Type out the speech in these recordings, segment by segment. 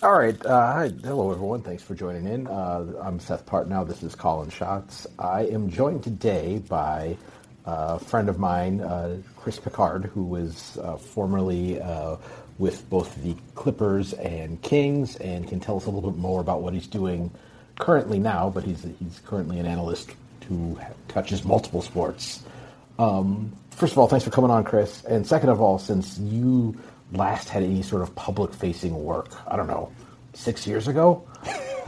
All right. Uh, hi. Hello, everyone. Thanks for joining in. Uh, I'm Seth Partnow. This is Callin Shots. I am joined today by a friend of mine, uh, Chris Pickard, who was uh, formerly uh, with both the Clippers and Kings and can tell us a little bit more about what he's doing currently now, but he's, he's currently an analyst who touches multiple sports. Um, first of all, thanks for coming on, Chris. And second of all, since you last had any sort of public facing work, I don't know, six years ago,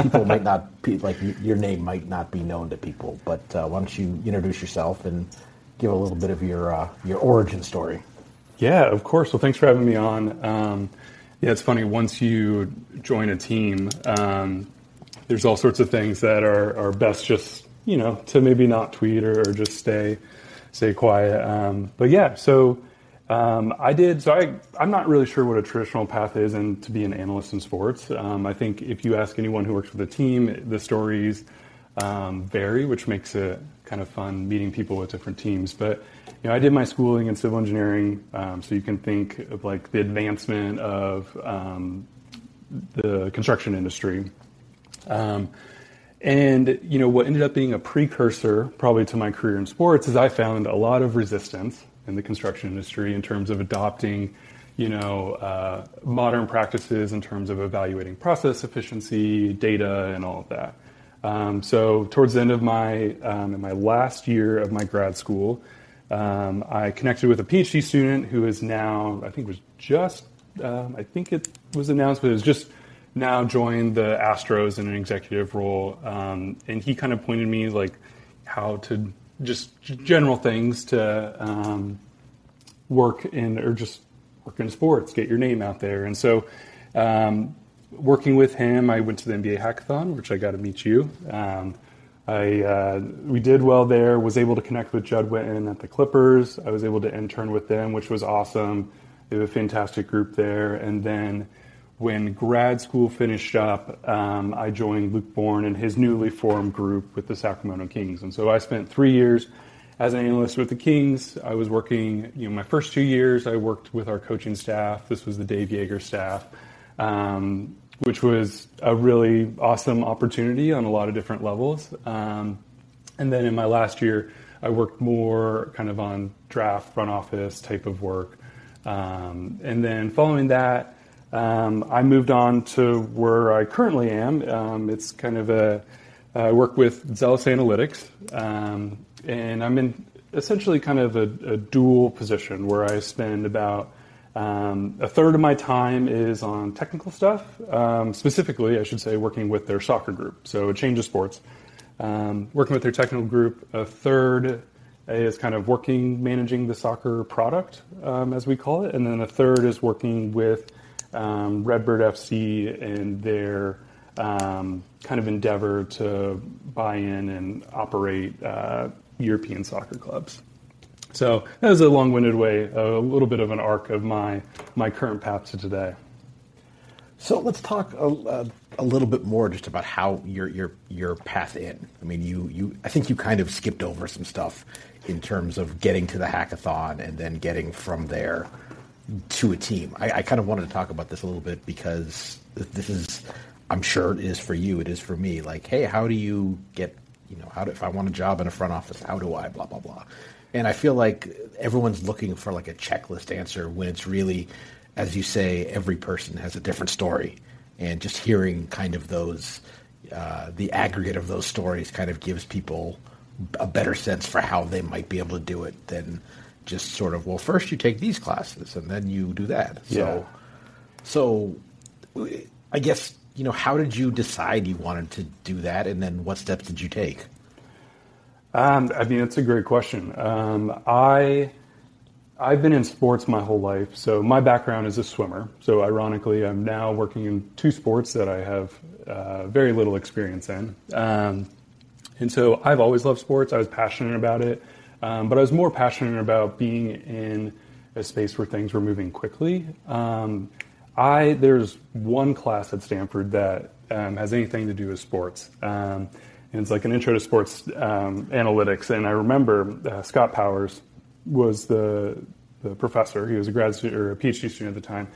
people might not be like your name might not be known to people. But uh, why don't you introduce yourself and give a little bit of your uh, your origin story? Yeah, of course. Well, thanks for having me on. Um, yeah, it's funny. Once you join a team, um, there's all sorts of things that are, are best just you know to maybe not tweet or, or just stay stay quiet. Um, but yeah, so um, I did. So I I'm not really sure what a traditional path is, and to be an analyst in sports. Um, I think if you ask anyone who works with a team, the stories um, vary, which makes it kind of fun meeting people with different teams. But you know, I did my schooling in civil engineering, um, so you can think of like the advancement of um, the construction industry. Um, and you know what ended up being a precursor, probably to my career in sports, is I found a lot of resistance in the construction industry in terms of adopting, you know, uh, modern practices in terms of evaluating process efficiency, data, and all of that. Um, so towards the end of my um, in my last year of my grad school, um, I connected with a PhD student who is now I think was just um, I think it was announced, but it was just now joined the Astros in an executive role, um, and he kind of pointed me like how to just general things to um, work in or just work in sports, get your name out there, and so. Um, working with him, I went to the NBA hackathon, which I got to meet you. Um, I uh, we did well there. Was able to connect with Judd Witten at the Clippers. I was able to intern with them, which was awesome. They have a fantastic group there. And then when grad school finished up, um, I joined Luke Bornn and his newly formed group with the Sacramento Kings. And so I spent three years as an analyst with the Kings. I was working, you know, my first two years, I worked with our coaching staff. This was the Dave Joerger staff. Um, which was a really awesome opportunity on a lot of different levels. Um, and then in my last year, I worked more kind of on draft, front office type of work. Um, and then following that, um, I moved on to where I currently am. Um, it's kind of a, I work with Zealous Analytics, um, and I'm in essentially kind of a, a dual position where I spend about um, a third of my time is on technical stuff, um, specifically, I should say, working with their soccer group. So, a change of sports. Um, working with their technical group. A third is kind of working, managing the soccer product, as we call it. And then a third is working with um, Redbird FC and their um, kind of endeavor to buy in and operate uh, European soccer clubs. So that was a long-winded way, a little bit of an arc of my my current path to today. So let's talk a, a, little bit more just about how your your your path in. I mean, you you I think you kind of skipped over some stuff in terms of getting to the hackathon and then getting from there to a team. I, I kind of wanted to talk about this a little bit because this is, I'm sure it is for you, it is for me. Like, hey, how do you get, you know, how do, if I want a job in a front office, how do I, blah blah blah. And I feel like everyone's looking for like a checklist answer when it's really, as you say, every person has a different story. And just hearing kind of those, uh, the aggregate of those stories kind of gives people a better sense for how they might be able to do it than just sort of, well, first you take these classes and then you do that. So, yeah. so I guess, you know, how did you decide you wanted to do that? And then what steps did you take? Um, I mean, it's a great question. Um, I I've been in sports my whole life, so my background is a swimmer. So ironically, I'm now working in two sports that I have uh, very little experience in. Um, and so I've always loved sports. I was passionate about it, um, but I was more passionate about being in a space where things were moving quickly. Um, I there's one class at Stanford that um, has anything to do with sports. Um, and it's like an intro to sports um, analytics. And I remember uh, Scott Powers was the the professor. He was a grad student or a PhD student at the time,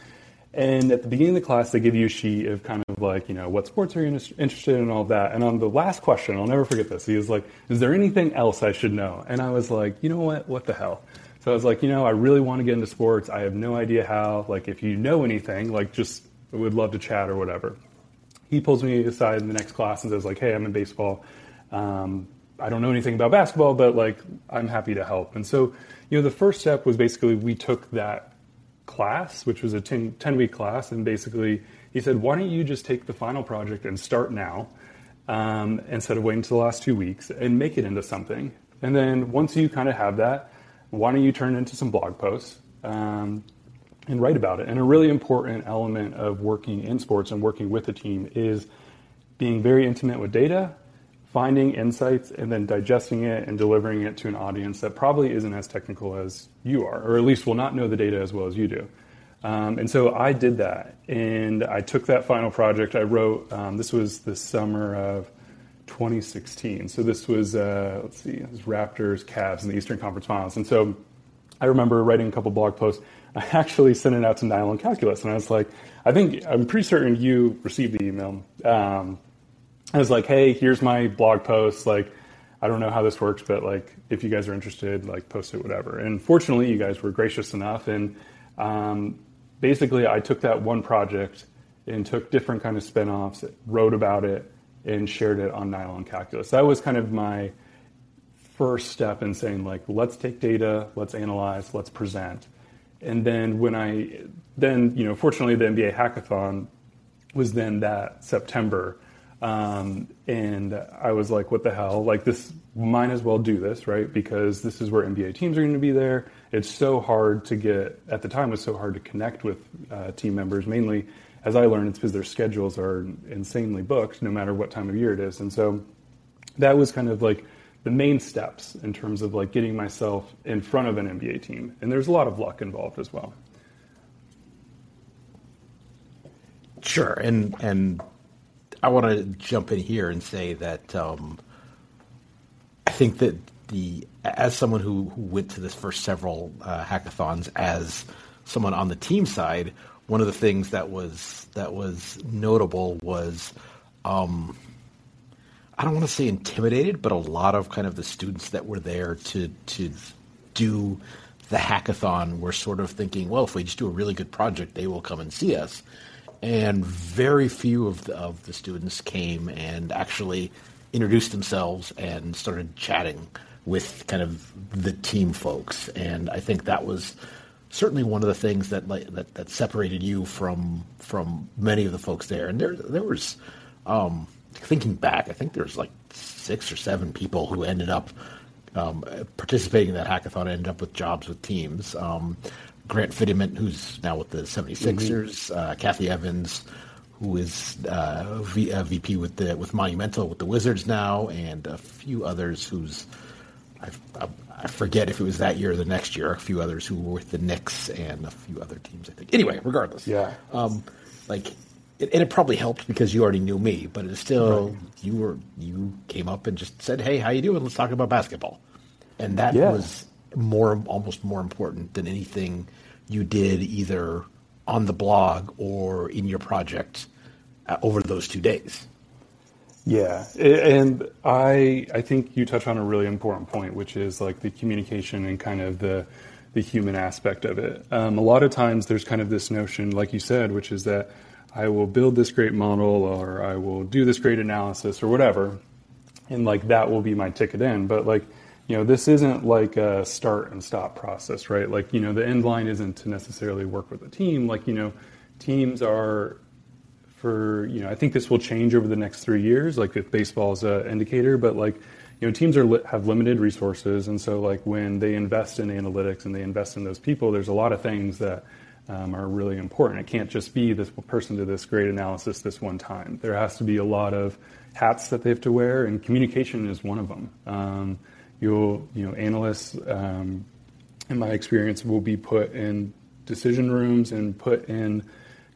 And at the beginning of the class, they give you a sheet of kind of like, you know, what sports are you interested in and all of that. And on the last question, I'll never forget this. He was like, is there anything else I should know? And I was like, you know what? What the hell? So I was like, you know, I really want to get into sports. I have no idea how. Like, if you know anything, like, just would love to chat or whatever. He pulls me aside in the next class and says, like, hey, I'm in baseball. Um, I don't know anything about basketball, but like, I'm happy to help. And so, you know, the first step was basically we took that class, which was a 10, 10 week class, and basically he said, why don't you just take the final project and start now um, instead of waiting until the last two weeks and make it into something. And then once you kind of have that, why don't you turn it into some blog posts um, and write about it? And a really important element of working in sports and working with a team is being very intimate with data finding insights and then digesting it and delivering it to an audience that probably isn't as technical as you are, or at least will not know the data as well as you do. Um, and so I did that, and I took that final project. I wrote. Um, this was the summer of 2016. So this was uh, let's see, it was Raptors, Cavs in the Eastern Conference Finals. And so I remember writing a couple blog posts. I actually sent it out to Nylon Calculus, and I was like, I think I'm pretty certain you received the email. Um, I was like, hey, here's my blog post. Like, I don't know how this works, but like, if you guys are interested, like, post it, whatever. And fortunately, you guys were gracious enough. And um, basically, I took that one project and took different kind of spin-offs, wrote about it, and shared it on Nylon Calculus. That was kind of my first step in saying like, let's take data, let's analyze, let's present. And then when I, then, you know, fortunately the NBA hackathon was then that September um, and I was like, what the hell? Like, this might as well do this, right? Because this is where NBA teams are going to be there. It's so hard to get, at the time, it was so hard to connect with uh, team members. Mainly, as I learned, it's because their schedules are insanely booked no matter what time of year it is. And so that was kind of like the main steps in terms of like getting myself in front of an NBA team. And there's a lot of luck involved as well. Sure. And, and, I want to jump in here and say that um, I think that the as someone who, who went to this first several uh, hackathons as someone on the team side, one of the things that was that was notable was um, I don't want to say intimidated, but a lot of kind of the students that were there to to do the hackathon were sort of thinking, well, if we just do a really good project, they will come and see us and very few of the, of the students came and actually introduced themselves and started chatting with kind of the team folks. And I think that was certainly one of the things that that, that separated you from from many of the folks there. And there there was um, thinking back, I think there's like six or seven people who ended up um, participating in that hackathon, ended up with jobs with teams. Um, Grant Fiddyment, who's now with the 76ers, mm-hmm. uh, Kathy Evans, who is uh, v, uh, VP with the with Monumental with the Wizards now, and a few others who's I, I, forget if it was that year or the next year. A few others who were with the Knicks and a few other teams, I think. Anyway, regardless, yeah, um, like. It, and it probably helped because you already knew me, but it's still right. you were you came up and just said, "Hey, how you doing? Let's talk about basketball," and that yeah. was more almost more important than anything you did either on the blog or in your project uh, over those two days. Yeah, and I I think you touch on a really important point, which is like the communication and kind of the the human aspect of it. Um, a lot of times, there's kind of this notion, like you said, which is that I will build this great model or I will do this great analysis or whatever, and like that will be my ticket in. But like you know, this isn't like a start and stop process, right? Like, you know, the end line isn't to necessarily work with a team. Like, you know, teams are for, you know, I think this will change over the next three years, like if baseball is an indicator, but like, you know, teams are have limited resources. And so like when they invest in analytics and they invest in those people, there's a lot of things that um, are really important. It can't just be this person did this great analysis this one time. There has to be a lot of hats that they have to wear, and communication is one of them. Um, you'll, you know, analysts, um, in my experience, will be put in decision rooms and put in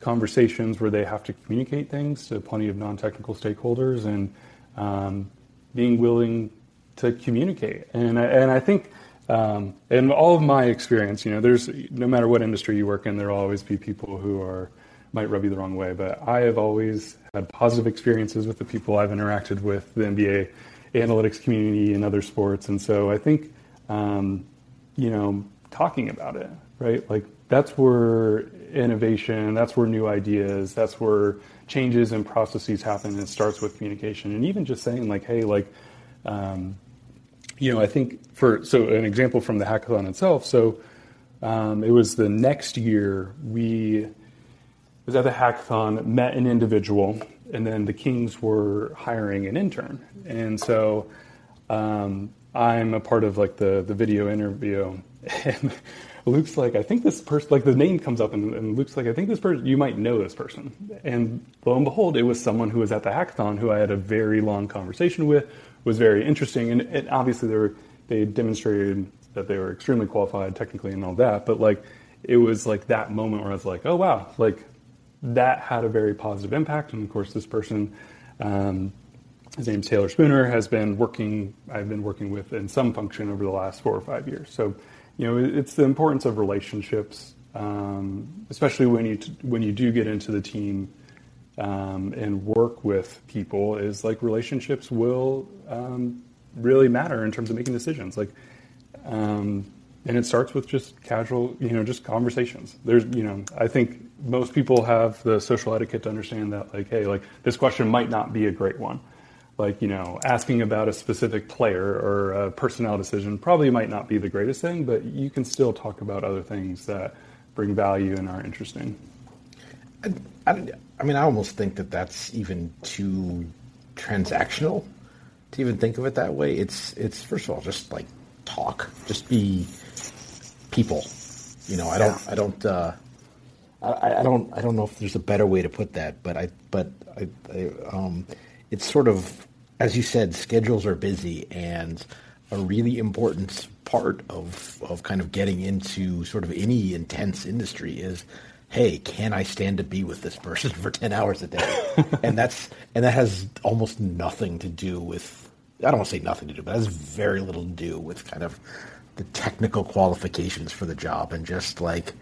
conversations where they have to communicate things to plenty of non-technical stakeholders and um, being willing to communicate. And I, and I think um, in all of my experience, you know, there's no matter what industry you work in, there will always be people who are might rub you the wrong way, but I have always had positive experiences with the people I've interacted with, the NBA analytics community and other sports, and so I think um, you know talking about it, right? Like that's where innovation, that's where new ideas, that's where changes and processes happen. And it starts with communication, and even just saying like, hey, like. Um, you know, I think for so an example from the hackathon itself. So um, it was the next year we was at the hackathon, met an individual, and then the Kings were hiring an intern, and so um, I'm a part of like the the video interview, and Luke's like, I think this person, like the name comes up, and, and Luke's like, I think this person, you might know this person, and lo and behold, it was someone who was at the hackathon who I had a very long conversation with, was very interesting, and, and obviously they were they demonstrated that they were extremely qualified technically and all that, but like it was like that moment where I was like, oh wow, like that had a very positive impact. And of course, this person, um, his name's Taylor Spooner, has been working, I've been working with in some function over the last four or five years. So, you know, it's the importance of relationships, um, especially when you, t- when you do get into the team um, and work with people is like relationships will um, really matter in terms of making decisions. Like, um, and it starts with just casual, you know, just conversations. There's, you know, I think most people have the social etiquette to understand that, like, hey, like this question might not be a great one. Like, you know, asking about a specific player or a personnel decision probably might not be the greatest thing, but you can still talk about other things that bring value and are interesting. I, I, I mean, I almost think that that's even too transactional to even think of it that way. It's, it's first of all, just like talk, just be people. You know, I don't, I don't, uh, I, I, don't, I don't know if there's a better way to put that, but I, but I, I um, it's sort of, as you said, schedules are busy, and a really important part of of kind of getting into sort of any intense industry is hey, can I stand to be with this person for 10 hours a day? and that's and that has almost nothing to do with I don't want to say nothing to do, but it has very little to do with kind of the technical qualifications for the job and just like,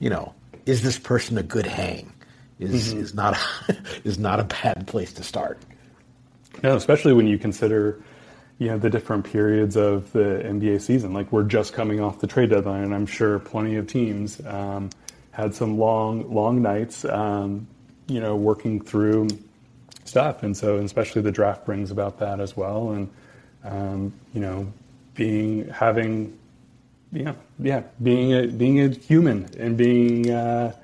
you know, is this person a good hang? Is mm-hmm. is not a, is not a bad place to start. No, especially when you consider, you know, the different periods of the NBA season. Like we're just coming off the trade deadline, and I'm sure plenty of teams um, had some long long nights, um, you know, working through stuff. And so, and especially the draft brings about that as well. And, um, you know, being, having, you know, yeah, being a, being a human and being, uh,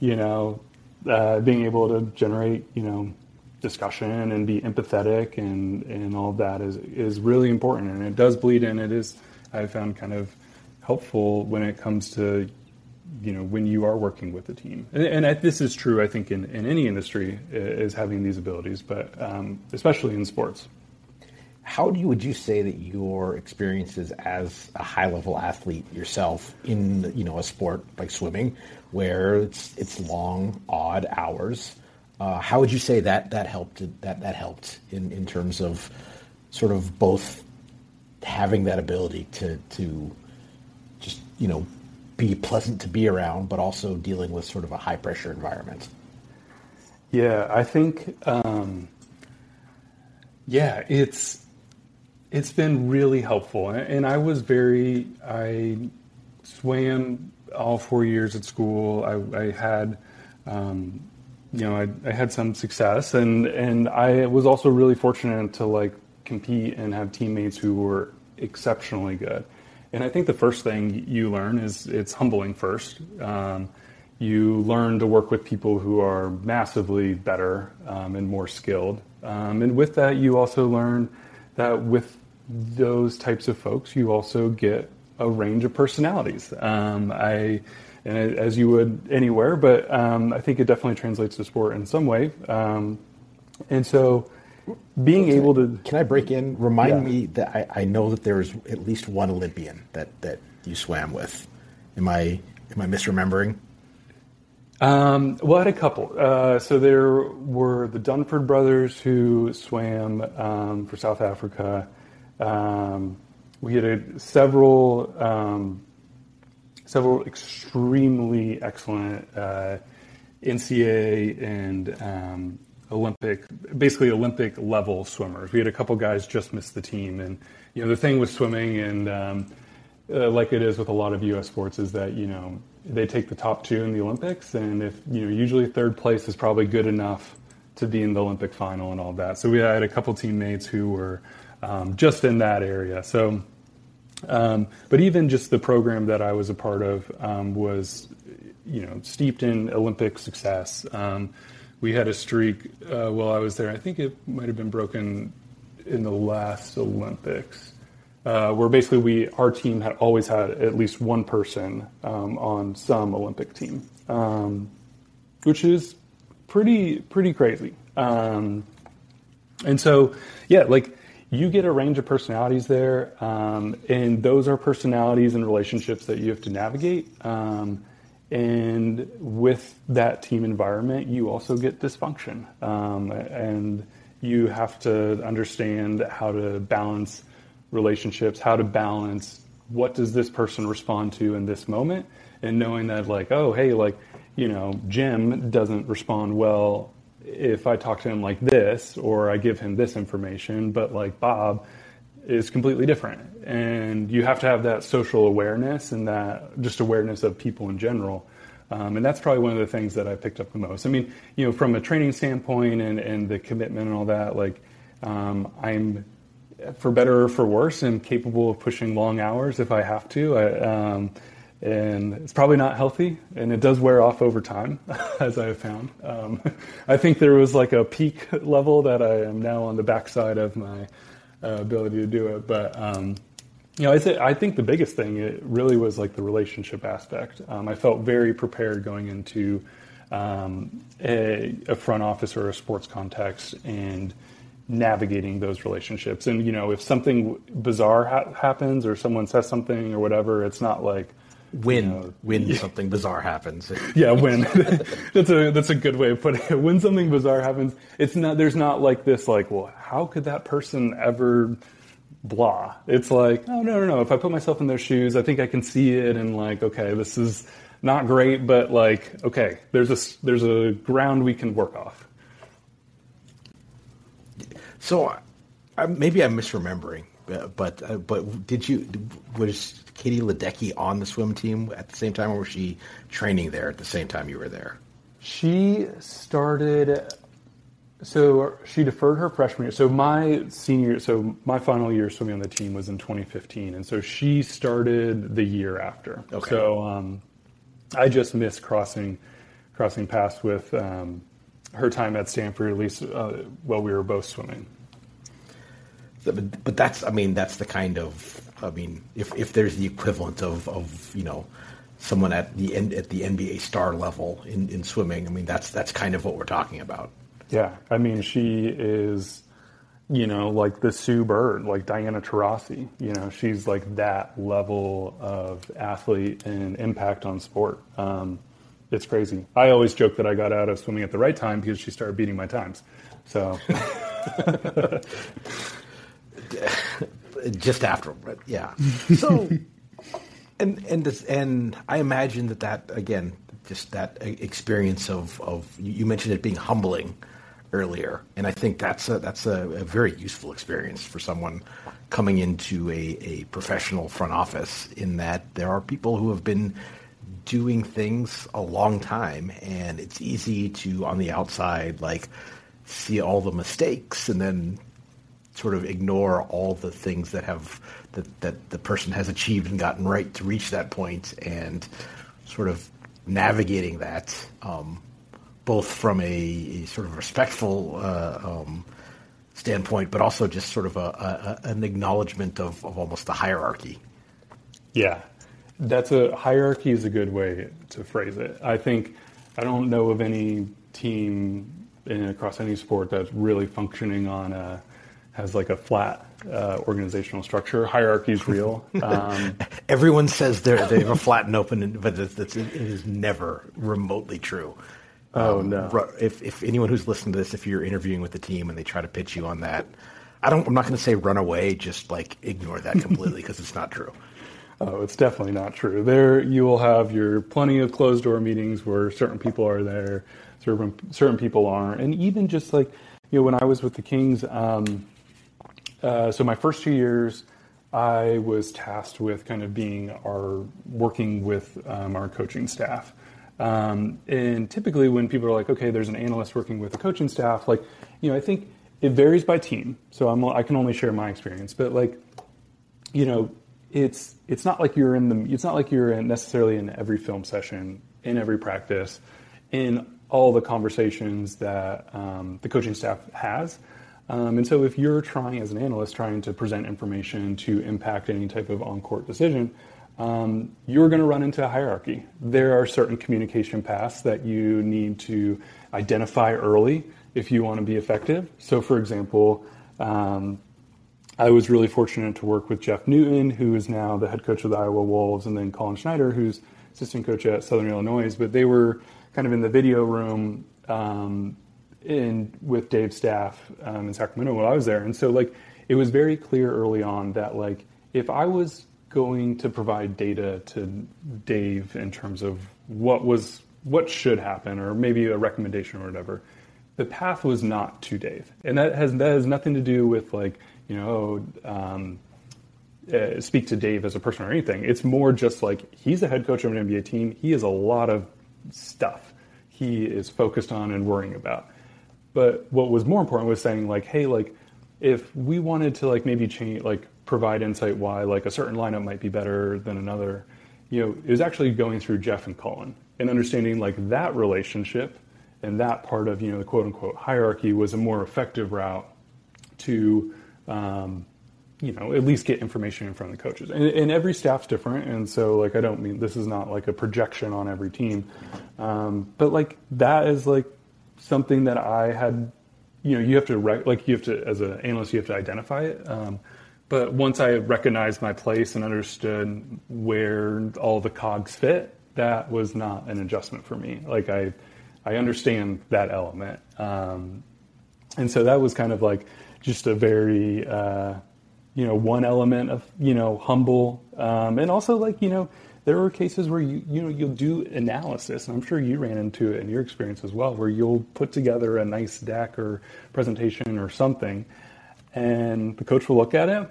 you know, uh, being able to generate, you know, discussion and be empathetic and, and all of that is, is really important. And it does bleed in. It is, I found kind of helpful when it comes to you know when you are working with a team and, and this is true i think in, in any industry is having these abilities but um, especially in sports how do you would you say that your experiences as a high level athlete yourself in you know a sport like swimming where it's it's long odd hours uh, how would you say that that helped that that helped in in terms of sort of both having that ability to to just you know be pleasant to be around, but also dealing with sort of a high pressure environment. Yeah, I think, um, yeah, it's it's been really helpful, and I was very I swam all four years at school. I, I had. Um, you know, I, I had some success, and and I was also really fortunate to like compete and have teammates who were exceptionally good. And I think the first thing you learn is it's humbling first. Um, you learn to work with people who are massively better um, and more skilled. Um, and with that, you also learn that with those types of folks, you also get a range of personalities. Um, I, and as you would anywhere, but um, I think it definitely translates to sport in some way. Um, and so, being can able to can I break in? Remind yeah. me that I, I know that there's at least one Olympian that that you swam with. Am I am I misremembering? Um, well, I had a couple. Uh, so there were the Dunford brothers who swam um, for South Africa. Um, we had a, several um, several extremely excellent uh, and um, Olympic, basically Olympic level swimmers. We had a couple guys just miss the team, and you know the thing with swimming and um, uh, like it is with a lot of U.S. sports is that you know they take the top two in the Olympics, and if you know usually third place is probably good enough to be in the Olympic final and all that. So we had a couple teammates who were um, just in that area. So, um, but even just the program that I was a part of um, was you know steeped in Olympic success. Um, we had a streak uh, while I was there. I think it might have been broken in the last Olympics, uh, where basically we our team had always had at least one person um, on some Olympic team, um, which is pretty pretty crazy. Um, and so, yeah, like you get a range of personalities there, um, and those are personalities and relationships that you have to navigate. Um, and with that team environment, you also get dysfunction. Um, and you have to understand how to balance relationships, how to balance what does this person respond to in this moment, and knowing that, like, oh, hey, like, you know, Jim doesn't respond well if I talk to him like this or I give him this information, but like Bob, is completely different. And you have to have that social awareness and that just awareness of people in general. Um, and that's probably one of the things that I picked up the most. I mean, you know, from a training standpoint and, and the commitment and all that, like, um, I'm, for better or for worse, am capable of pushing long hours if I have to. I, um, and it's probably not healthy, and it does wear off over time, as I have found. Um, I think there was like a peak level that I am now on the backside of my uh, ability to do it. But um, you know, I, th- I think the biggest thing it really was like the relationship aspect. Um, I felt very prepared going into um, a, a, front office or a sports context and navigating those relationships. And you know, if something bizarre ha- happens or someone says something or whatever, it's not like when you know, when yeah. something bizarre happens. yeah, when that's a that's a good way of putting it. When something bizarre happens, it's not there's not like this like well how could that person ever blah. It's like oh no no no. If I put myself in their shoes, I think I can see it and like okay this is not great, but like okay there's a there's a ground we can work off. So uh, maybe I'm misremembering, but uh, but did you was Katie Ledecky on the swim team at the same time, or was she training there at the same time you were there? She started. So she deferred her freshman year. So my senior, so my final year swimming on the team was in 2015, and so she started the year after. Okay. So um, I just missed crossing crossing paths with um, her time at Stanford, at least uh, while we were both swimming. But, but that's, I mean, that's the kind of I mean, if if there's the equivalent of, of you know someone at the end at the NBA star level in, in swimming, I mean that's that's kind of what we're talking about. Yeah, I mean she is, you know, like the Sue Bird, like Diana Taurasi. You know, she's like that level of athlete and impact on sport. Um, it's crazy. I always joke that I got out of swimming at the right time because she started beating my times. So. just after, but yeah. So, and and this, and I imagine that that again, just that experience of of you mentioned it being humbling earlier, and I think that's a, that's a, a very useful experience for someone coming into a, a professional front office. In that there are people who have been doing things a long time, and it's easy to on the outside like see all the mistakes and then sort of ignore all the things that have that, that the person has achieved and gotten right to reach that point and sort of navigating that um, both from a, a, sort of respectful uh, um, standpoint, but also just sort of a, a, an acknowledgement of, of almost the hierarchy. Yeah, that's a hierarchy is a good way to phrase it. I think I don't know of any team in, across any sport that's really functioning on a has like a flat uh, organizational structure. Hierarchy is real. Um, Everyone says they they have a flat and open, but it's, it's, it is never remotely true. Oh um, no! If if anyone who's listening to this, if you're interviewing with the team and they try to pitch you on that, I don't. I'm not going to say run away. Just like ignore that completely because it's not true. Oh, it's definitely not true. There, you will have your plenty of closed door meetings where certain people are there, certain certain people aren't, and even just like you know, when I was with the Kings, um, uh, so my first two years, I was tasked with kind of being our working with um, our coaching staff. Um, and typically, when people are like, "Okay, there's an analyst working with the coaching staff," like, you know, I think it varies by team. So I'm, I can only share my experience, but like, you know, it's it's not like you're in the it's not like you're in necessarily in every film session, in every practice, in all the conversations that um, the coaching staff has. Um, and so, if you're trying as an analyst, trying to present information to impact any type of on-court decision, um, you're going to run into a hierarchy. There are certain communication paths that you need to identify early if you want to be effective. So, for example, um, I was really fortunate to work with Jeff Newton, who is now the head coach of the Iowa Wolves, and then Colin Schneider, who's assistant coach at Southern Illinois. But they were kind of in the video room um, in with Dave's staff um, in Sacramento while I was there, and so like it was very clear early on that like if I was going to provide data to Dave in terms of what was what should happen or maybe a recommendation or whatever the path was not to Dave. And that has that has nothing to do with like you know um, uh, speak to Dave as a person or anything. It's more just like he's a head coach of an NBA team. He has a lot of stuff he is focused on and worrying about but what was more important was saying like hey like if we wanted to like maybe change like provide insight why like a certain lineup might be better than another. You know, it was actually going through Jeff and Colin and understanding like that relationship and that part of you know the quote unquote hierarchy was a more effective route to um, you know at least get information in front of the coaches and, and, every staff's different and so like i don't mean this is not like a projection on every team um, but like that is like something that i had you know you have to rec- like you have to as an analyst you have to identify it um, but once I recognized my place and understood where all the cogs fit, that was not an adjustment for me. Like I, I understand that element, um, and so that was kind of like just a very, uh, you know, one element of you know humble, um, and also like you know there are cases where you you know you'll do analysis, and I'm sure you ran into it in your experience as well, where you'll put together a nice deck or presentation or something, and the coach will look at it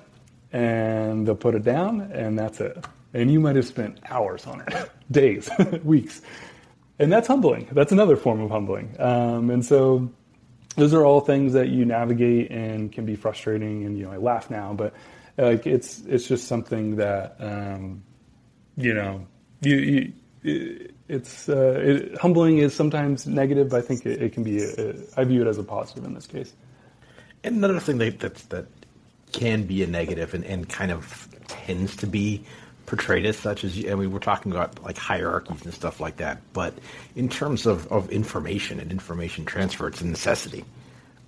and they'll put it down, and that's it. And you might have spent hours on it, days, weeks. And that's humbling. That's another form of humbling. Um, and so those are all things that you navigate and can be frustrating. And, you know, I laugh now, but like it's, it's just something that, um, you know, you, you it's uh, it, humbling is sometimes negative, but I think it, it can be. A, a, I view it as a positive in this case. And another thing that that, can be a negative and, and kind of tends to be portrayed as such as mean we were talking about like hierarchies and stuff like that but in terms of, of information and information transfer it's a necessity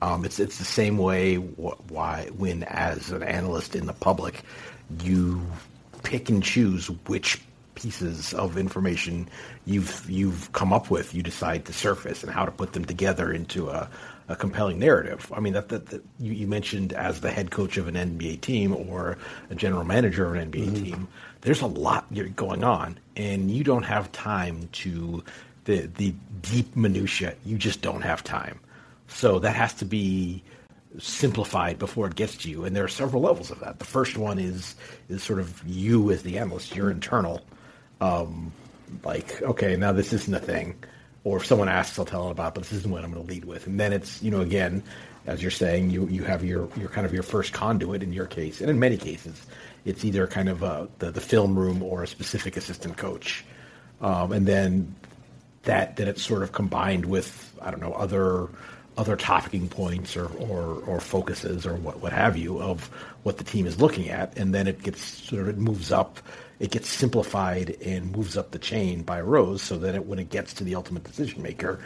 um, it's it's the same way why when as an analyst in the public you pick and choose which pieces of information you've you've come up with you decide to surface and how to put them together into a, a compelling narrative. I mean, that, that, that you, you, mentioned as the head coach of an NBA team or a general manager of an NBA mm-hmm. team, there's a lot going on, and you don't have time to the the deep minutia. You just don't have time. So that has to be simplified before it gets to you, and there are several levels of that. The first one is is sort of you as the analyst, your internal. Um, like, okay, now this isn't a thing or if someone asks, I'll tell them about. But this isn't what I'm going to lead with. And then it's you know again, as you're saying, you you have your your kind of your first conduit in your case, and in many cases, it's either kind of uh, the the film room or a specific assistant coach, um, and then that that it's sort of combined with I don't know other other topping points or, or, or focuses or what, what have you of what the team is looking at, and then it gets sort of it moves up it gets simplified and moves up the chain by rows so that it, when it gets to the ultimate decision maker,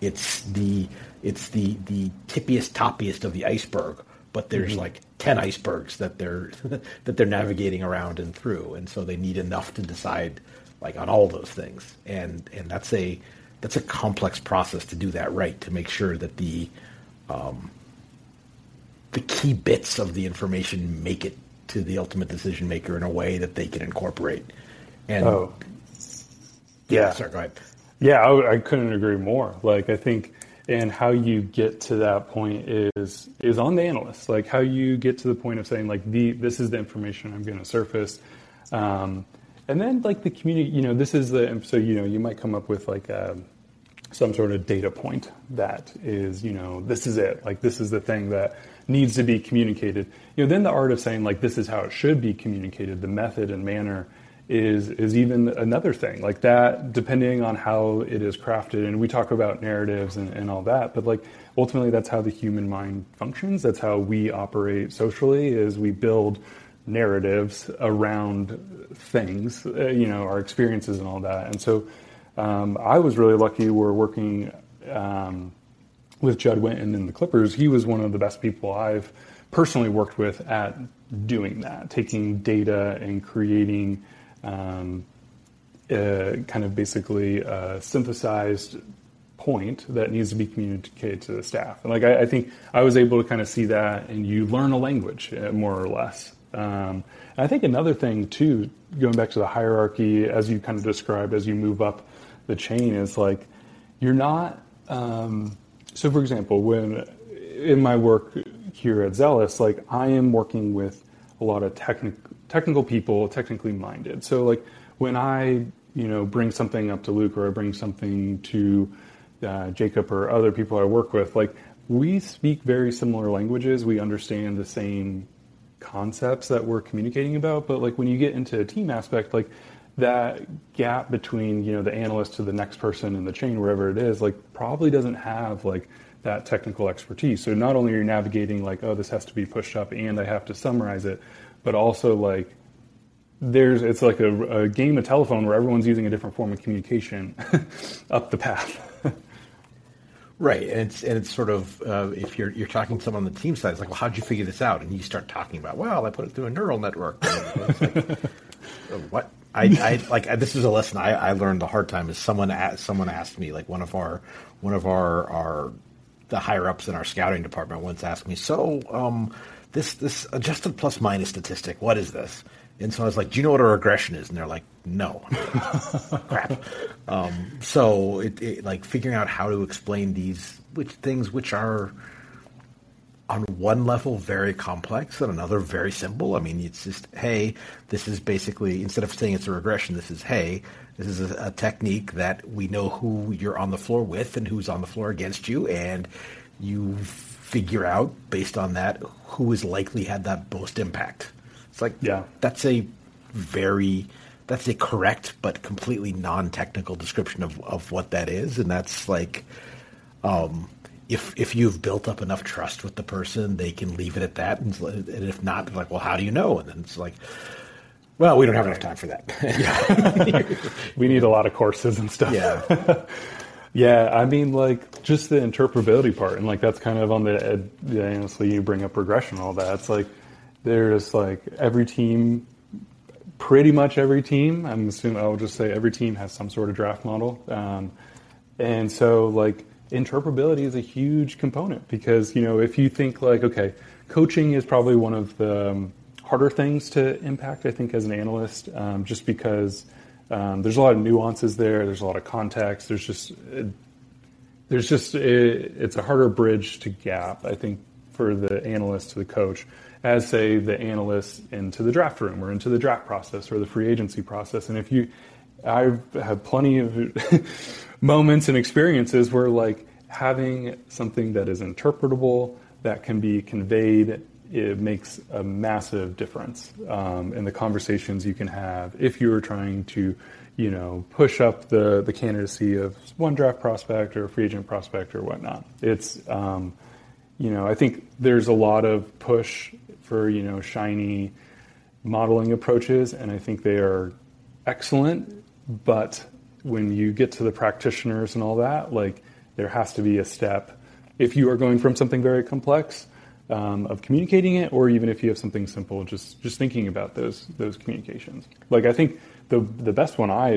it's the it's the the tippiest toppiest of the iceberg. But there's mm-hmm. like ten icebergs that they're that they're navigating around and through, and so they need enough to decide like on all those things. And and that's a that's a complex process to do that right to make sure that the um, the key bits of the information make it to the ultimate decision maker in a way that they can incorporate. And Oh, yeah, sorry, go ahead. Yeah, I, I couldn't agree more. Like I think, and how you get to that point is is on the analyst. Like how you get to the point of saying like the this is the information I'm going to surface, um, and then like the community. You know, this is the so you know you might come up with like a, some sort of data point that is you know this is it. Like this is the thing that needs to be communicated. You know, then the art of saying like this is how it should be communicated, the method and manner is is even another thing like that depending on how it is crafted and we talk about narratives and, and all that but like ultimately that's how the human mind functions that's how we operate socially is we build narratives around things uh, you know our experiences and all that and so um, i was really lucky we're working um, with Judd Winton and the Clippers, he was one of the best people I've personally worked with at doing that, taking data and creating um, a kind of basically a synthesized point that needs to be communicated to the staff. And like I, I think I was able to kind of see that, and you learn a language uh, more or less. Um, I think another thing too, going back to the hierarchy as you kind of described as you move up the chain, is like you're not. Um, so, for example, when in my work here at Zealous, like I am working with a lot of technical technical people, technically minded. So, like when I you know bring something up to Luke or I bring something to uh, Jacob or other people I work with, like we speak very similar languages. We understand the same concepts that we're communicating about. But like when you get into a team aspect, like that gap between you know the analyst to the next person in the chain wherever it is like probably doesn't have like that technical expertise so not only are you navigating like oh this has to be pushed up and i have to summarize it but also like there's it's like a, a game of telephone where everyone's using a different form of communication up the path Right, and it's and it's sort of uh, if you're you're talking to someone on the team side, it's like, well, how'd you figure this out? And you start talking about, well, I put it through a neural network. Like, uh, what? I, I like this is a lesson I, I learned the hard time. Is someone asked, someone asked me like one of our one of our our the higher ups in our scouting department once asked me, so um, this this adjusted plus minus statistic, what is this? And so I was like, do you know what a regression is? And they're like, no. Crap. Um, so it, it, like figuring out how to explain these which things which are on one level very complex and another very simple. I mean, it's just, hey, this is basically instead of saying it's a regression, this is hey, this is a, a technique that we know who you're on the floor with and who's on the floor against you, and you figure out based on that who has likely had that most impact. Like Yeah. that's a very that's a correct but completely non-technical description of, of what that is, and that's like um, if if you've built up enough trust with the person, they can leave it at that, and, and if not, they're like, well, how do you know? And then it's like, well, we don't have enough time for that. we need a lot of courses and stuff yeah, Yeah, I mean, like just the interpretability part, and like that's kind of on the ed, honestly, you bring up regression, and all that. It's like there's like every team, pretty much every team. I'm assuming I'll just say every team has some sort of draft model, um, and so like interpretability is a huge component because you know if you think like okay, coaching is probably one of the um, harder things to impact. I think as an analyst, um, just because. Um, there's a lot of nuances there. There's a lot of context. There's just there's just it, it's a harder bridge to gap. I think for the analyst to the coach, as say the analyst into the draft room or into the draft process or the free agency process. And if you, I've plenty of moments and experiences where like having something that is interpretable that can be conveyed it makes a massive difference um, in the conversations you can have if you're trying to, you know, push up the, the candidacy of one draft prospect or free agent prospect or whatnot. It's, um, you know, I think there's a lot of push for, you know, shiny modeling approaches, and I think they are excellent, but when you get to the practitioners and all that, like, there has to be a step. If you are going from something very complex, um, of communicating it, or even if you have something simple, just just thinking about those those communications. Like I think the the best one I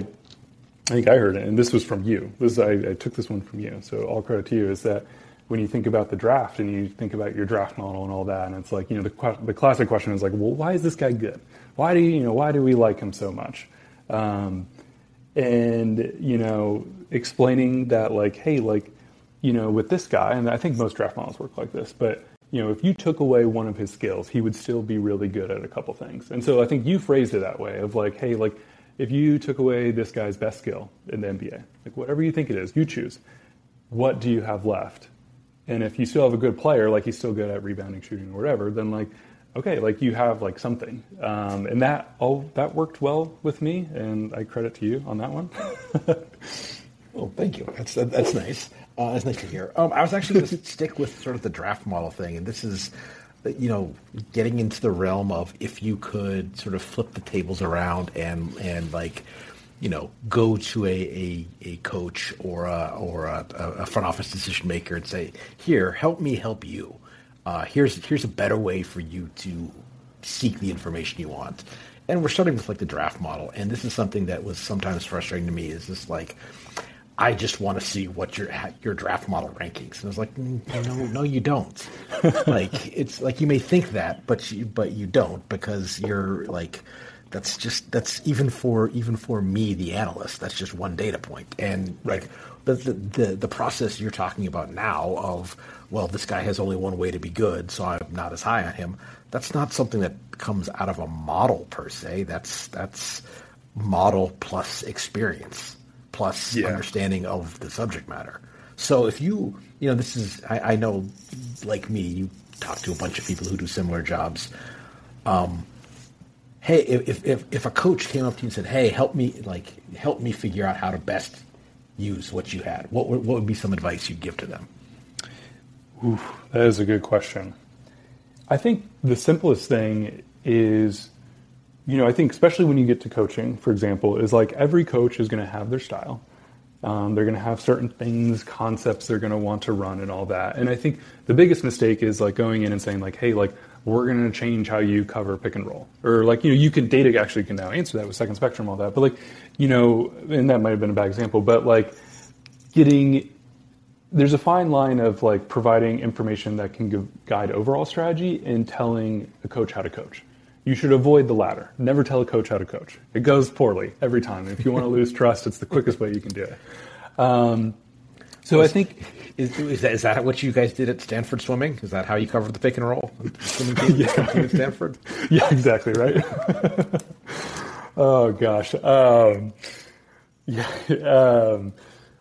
I think I heard it, and this was from you. This I, I took this one from you, so all credit to you. Is that when you think about the draft and you think about your draft model and all that, and it's like, you know, the, the classic question is like, well, why is this guy good? Why do you, you know, why do we like him so much? Um, and you know, explaining that like, hey, like, you know, with this guy, and I think most draft models work like this, but you know, if you took away one of his skills, he would still be really good at a couple things. And so I think you phrased it that way of like, hey, like if you took away this guy's best skill in the NBA, like whatever you think it is, you choose. What do you have left? And if you still have a good player, like he's still good at rebounding, shooting, or whatever, then like, okay, like you have like something. Um, and that all that worked well with me, and I credit to you on that one. well, thank you. That's that's nice. Uh, that's nice to hear. Um, I was actually going to stick with sort of the draft model thing, and this is, you know, getting into the realm of if you could sort of flip the tables around and and like, you know, go to a a, a coach or a or a, a front office decision maker and say, here, help me help you. Uh, here's here's a better way for you to seek the information you want. And we're starting with like the draft model, and this is something that was sometimes frustrating to me. Is this like I just want to see what your your draft model rankings. And I was like, mm, no, no, you don't. like it's like you may think that, but you but you don't because you're like that's just that's even for even for me, the analyst. That's just one data point. And like the the the, the process you're talking about now of well, this guy has only one way to be good, so I'm not as high on him. That's not something that comes out of a model per se. That's that's model plus experience plus yeah. understanding of the subject matter. So if you, you know, this is, I, I, know, like me, you talk to a bunch of people who do similar jobs. Um, hey, if, if, if a coach came up to you and said, hey, help me, like, help me figure out how to best use what you had, what, what would be some advice you'd give to them? Oof, that is a good question. I think the simplest thing is you know, I think especially when you get to coaching, for example, is like every coach is going to have their style. Um, they're going to have certain things, concepts they're going to want to run and all that. And I think the biggest mistake is like going in and saying like, hey, like we're going to change how you cover pick and roll, or like you know, you can data actually can now answer that with second spectrum all that. But like, you know, and that might have been a bad example, but like getting there's a fine line of like providing information that can give, guide overall strategy and telling a coach how to coach. You should avoid the latter. Never tell a coach how to coach. It goes poorly every time. If you want to lose trust, it's the quickest way you can do it. Um, so I think is, is, that, is that what you guys did at Stanford swimming? Is that how you covered the pick and roll swimming team yeah. at Stanford? Yeah, exactly right. oh gosh, um, yeah. Um,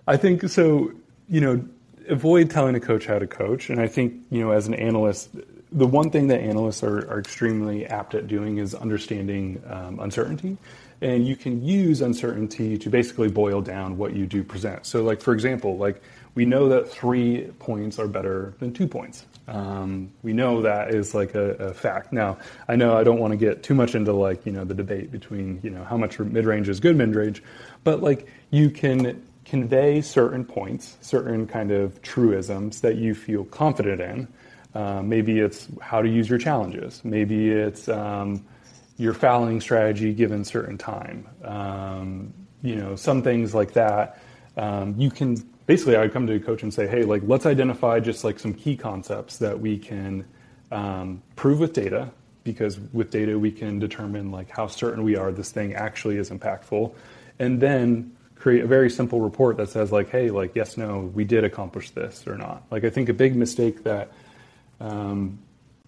I think so. You know, avoid telling a coach how to coach, and I think you know as an analyst, the one thing that analysts are, are extremely apt at doing is understanding um, uncertainty. And you can use uncertainty to basically boil down what you do present. So, like for example, like we know that three points are better than two points. Um, we know that is like a, a, fact. Now, I know I don't want to get too much into like you know the debate between you know how much mid range is good mid range, but like you can convey certain points, certain kind of truisms that you feel confident in uh, maybe it's how to use your challenges. Maybe it's um, your fouling strategy given certain time. Um, you know, some things like that. Um, you can basically, I would come to a coach and say, hey, like let's identify just like some key concepts that we can um, prove with data, because with data we can determine like how certain we are this thing actually is impactful, and then create a very simple report that says like, hey, like yes, no, we did accomplish this or not. Like I think a big mistake that um,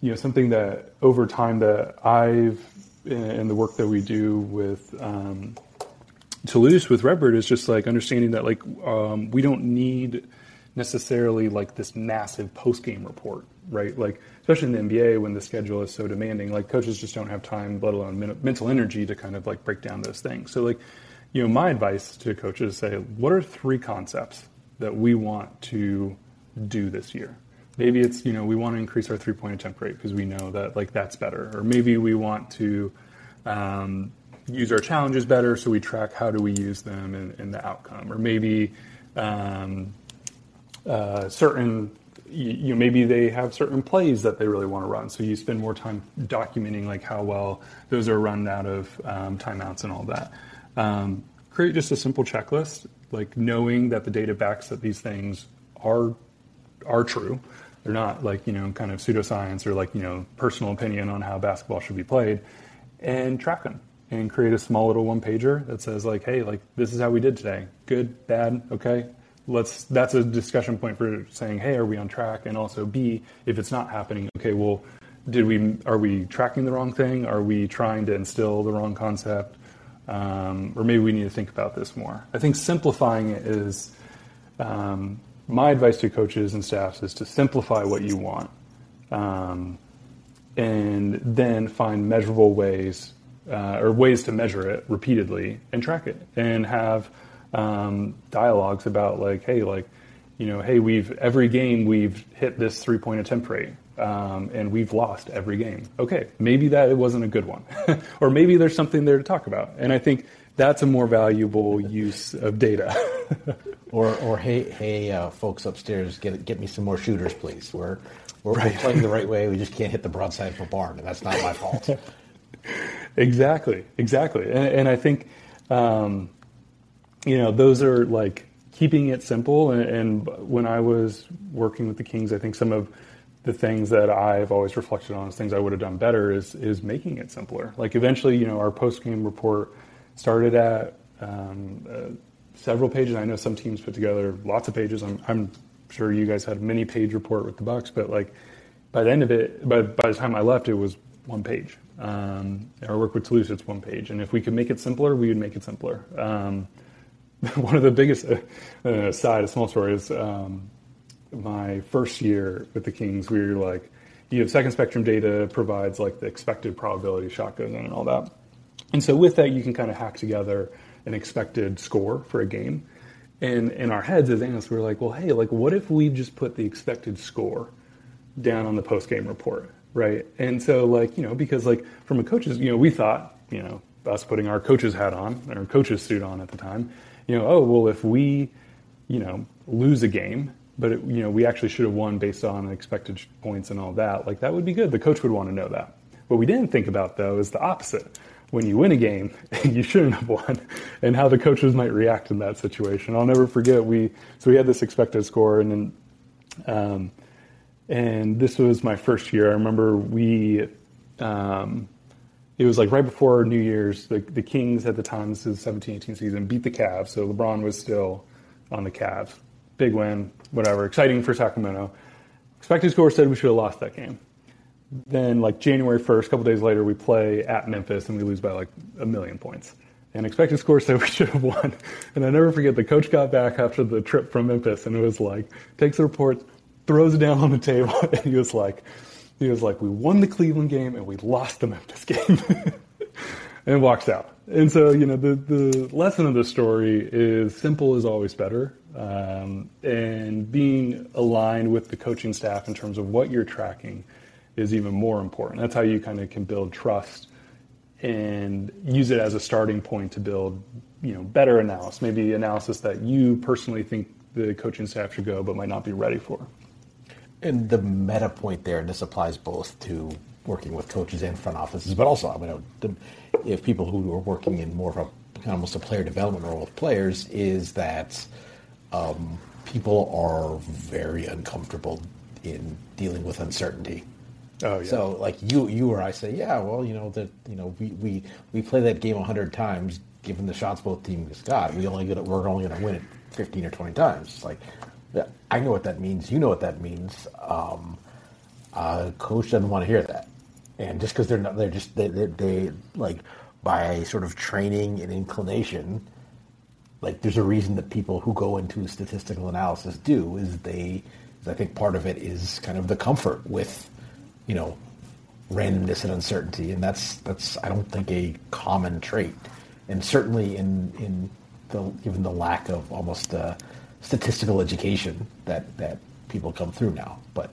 you know, something that over time that I've in the work that we do with um, Toulouse with Redbird is just like understanding that like um, we don't need necessarily like this massive post game report, right? Like especially in the NBA when the schedule is so demanding, like coaches just don't have time, let alone men- mental energy to kind of like break down those things. So like, you know, my advice to coaches is say, what are three concepts that we want to do this year? Maybe it's you know we want to increase our three point attempt rate because we know that like that's better. Or maybe we want to um, use our challenges better so we track how do we use them in the outcome. Or maybe um, uh, certain you, you, know maybe they have certain plays that they really want to run. So you spend more time documenting like how well those are run out of um, timeouts and all that. Um, create just a simple checklist like knowing that the data backs that these things are are true. They're not like you know kind of pseudoscience or like you know personal opinion on how basketball should be played, and track them and create a small little one pager that says like, hey, like this is how we did today. Good, bad, okay. Let's. That's a discussion point for saying, hey, are we on track? And also, B, if it's not happening, okay, well, did we are we tracking the wrong thing? Are we trying to instill the wrong concept? Um, or maybe we need to think about this more. I think simplifying it is um, my advice to coaches and staffs is to simplify what you want, um, and then find measurable ways uh, or ways to measure it repeatedly and track it, and have um, dialogues about like, hey, like, you know, hey, we've every game we've hit this three point attempt rate um, and we've lost every game. Okay, maybe that it wasn't a good one, or maybe there's something there to talk about. And I think that's a more valuable use of data. or, or hey, hey, uh, folks upstairs, get get me some more shooters, please. We're we're, right. we're, playing the right way. We just can't hit the broadside of a barn, and that's not my fault. exactly, exactly. And, and I think, um, you know, those are like keeping it simple. And, and when I was working with the Kings, I think some of the things that I've always reflected on as things I would have done better is is making it simpler. Like eventually, you know, our post game report started at um, uh, several pages. I know some teams put together lots of pages. I'm, I'm sure you guys had a mini page report with the Bucks, but like by the end of it, by by the time I left, it was one page. Um, our work with Toulouse, it's one page, and if we could make it simpler, we would make it simpler. Um, one of the biggest uh, uh, side, a small story is um, my first year with the Kings, we were like, you have second spectrum data provides like the expected probability shot goes in and all that. And so with that, you can kind of hack together an expected score for a game. And in our heads as analysts, we are like, well, hey, like what if we just put the expected score down on the post game report, right? And so like, you know, because like from a coach's, you know, we thought, you know, us putting our coach's hat on, our coach's suit on at the time, you know, oh, well, if we, you know, lose a game, but it, you know we actually should have won based on expected points and all that. Like that would be good. The coach would want to know that. What we didn't think about though is the opposite. When you win a game, you shouldn't have won, and how the coaches might react in that situation. I'll never forget we so we had this expected score, and then um, and this was my first year. I remember we. Um, it was like right before New Year's. The, the Kings at the time, this is the 17-18 season, beat the Cavs. So LeBron was still on the Cavs. Big win, whatever, exciting for Sacramento. Expected score said we should have lost that game. Then, like January 1st, a couple days later, we play at Memphis and we lose by like a million points. And expected score said we should have won. And I never forget the coach got back after the trip from Memphis and it was like, takes the report, throws it down on the table, and he was like, he was like, we won the Cleveland game and we lost the Memphis game. and walks out. And so, you know, the, the lesson of the story is simple is always better. Um, and being aligned with the coaching staff in terms of what you're tracking is even more important. That's how you kind of can build trust and use it as a starting point to build, you know, better analysis, maybe analysis that you personally think the coaching staff should go but might not be ready for. And the meta point there, and this applies both to working with coaches and front offices, but also, I mean, if people who are working in more of a almost a player development role with players, is that um, people are very uncomfortable in dealing with uncertainty. Oh, yeah. So, like you, you or I say, yeah, well, you know that you know we we we play that game hundred times. Given the shots both teams got, we only gonna, we're only going to win it fifteen or twenty times. It's like, I know what that means. You know what that means. Um, uh, coach doesn't want to hear that, and just because they're not, they're just they, they, they like by sort of training and inclination, like there's a reason that people who go into statistical analysis do is they I think part of it is kind of the comfort with, you know, randomness and uncertainty, and that's that's I don't think a common trait, and certainly in in the given the lack of almost uh, statistical education that that people come through now, but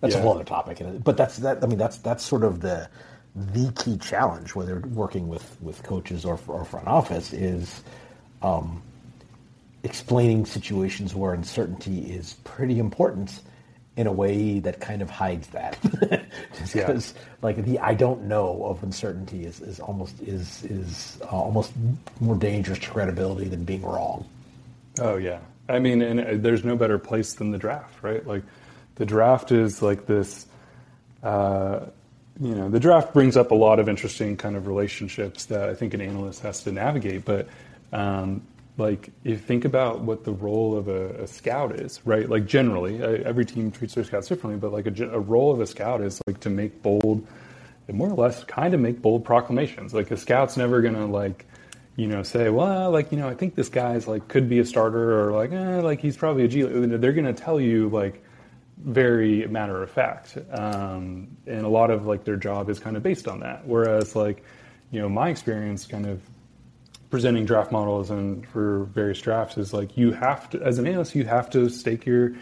that's yeah. a whole other topic. But that's that. I mean, that's that's sort of the the key challenge, whether working with with coaches or or front office, is um, explaining situations where uncertainty is pretty important in a way that kind of hides that. Just because, yeah. like the I don't know of uncertainty is, is almost is is uh, almost more dangerous to credibility than being wrong. Oh yeah, I mean, and uh, there's no better place than the draft, right? Like the draft is like this. Uh, you know, the draft brings up a lot of interesting kind of relationships that I think an analyst has to navigate. But um, like, if you think about what the role of a, a scout is, right? Like, generally, uh, every team treats their scouts differently, but like a, a role of a scout is like to make bold, more or less, kind of make bold proclamations. Like, a scout's never gonna like you know, say, well, like, you know, I think this guy's like could be a starter or like, eh, like he's probably a G. They're to tell you like very matter of fact, um, and a lot of like their job is kind of based on that. Whereas like, you know, my experience kind of presenting draft models and for various drafts is like you have to, as an analyst, you have to stake your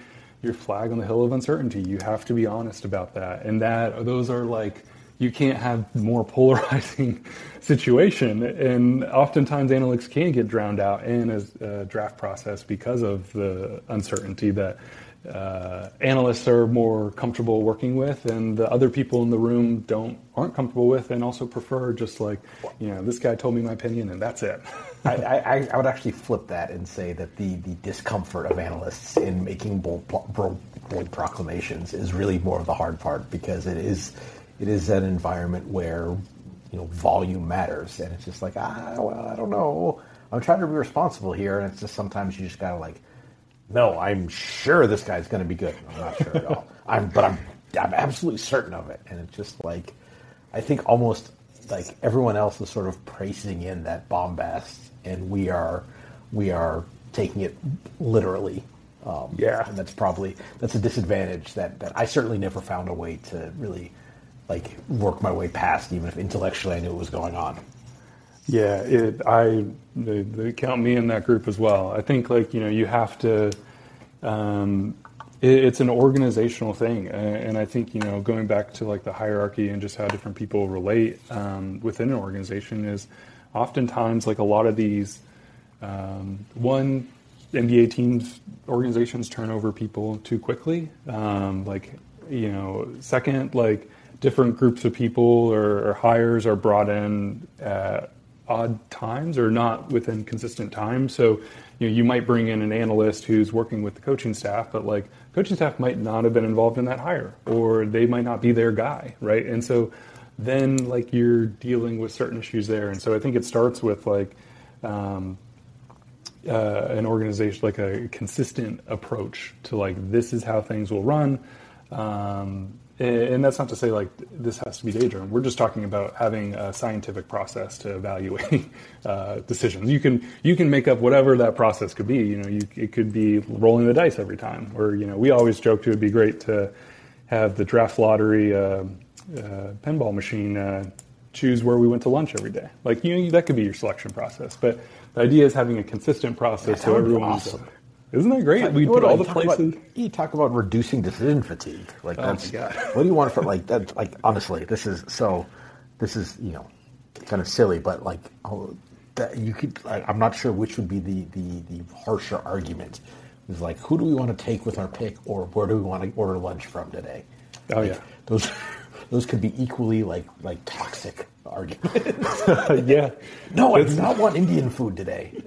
your flag on the hill of uncertainty. You have to be honest about that, and that those are like you can't have more polarizing situation. And oftentimes analytics can get drowned out in a, a draft process because of the uncertainty that uh, analysts are more comfortable working with, and the other people in the room don't aren't comfortable with, and also prefer just like you know this guy told me my opinion and that's it. I, I, I, would actually flip that and say that the, the discomfort of analysts in making bold, bold, bold proclamations is really more of the hard part because it is it is an environment where you know volume matters, and it's just like ah, well, I don't know. I'm trying to be responsible here, and it's just sometimes you just gotta like, no, I'm sure this guy's going to be good. I'm not sure at all. I'm, but I'm I'm absolutely certain of it, and it's just like, I think almost like everyone else is sort of praising in that bombast, and we are we are taking it literally. Um, yeah, and that's probably that's a disadvantage that that I certainly never found a way to really like work my way past, even if intellectually I knew what was going on. Yeah, it, I they, they count me in that group as well. I think like you know you have to. Um, it, it's an organizational thing, and I think you know going back to like the hierarchy and just how different people relate um, within an organization is oftentimes like a lot of these um, one NBA teams organizations turn over people too quickly. Um, like you know, second like different groups of people or, or hires are brought in at odd times or not within consistent time. So, you know, you might bring in an analyst who's working with the coaching staff, but like coaching staff might not have been involved in that hire, or they might not be their guy, right? And so, then like you're dealing with certain issues there. And so, I think it starts with like um, uh, an organization, like a consistent approach to like this is how things will run. Um, and that's not to say like this has to be daydream. We're just talking about having a scientific process to evaluate uh, decisions. You can you can make up whatever that process could be. You know, you, it could be rolling the dice every time. Or you know, we always joked it would be great to have the draft lottery uh, uh, pinball machine uh, choose where we went to lunch every day. Like you know, that could be your selection process. But the idea is having a consistent process that so everyone's awesome. Isn't that great? we put all the places. About, you talk about reducing decision fatigue. Like oh that's my God. what do you want for like that? Like honestly, this is so. This is you know kind of silly, but like oh, that you could. I, I'm not sure which would be the the the harsher argument. Is like who do we want to take with our pick, or where do we want to order lunch from today? Oh like, yeah, those those could be equally like like toxic arguments. yeah. No, I do not want Indian food today.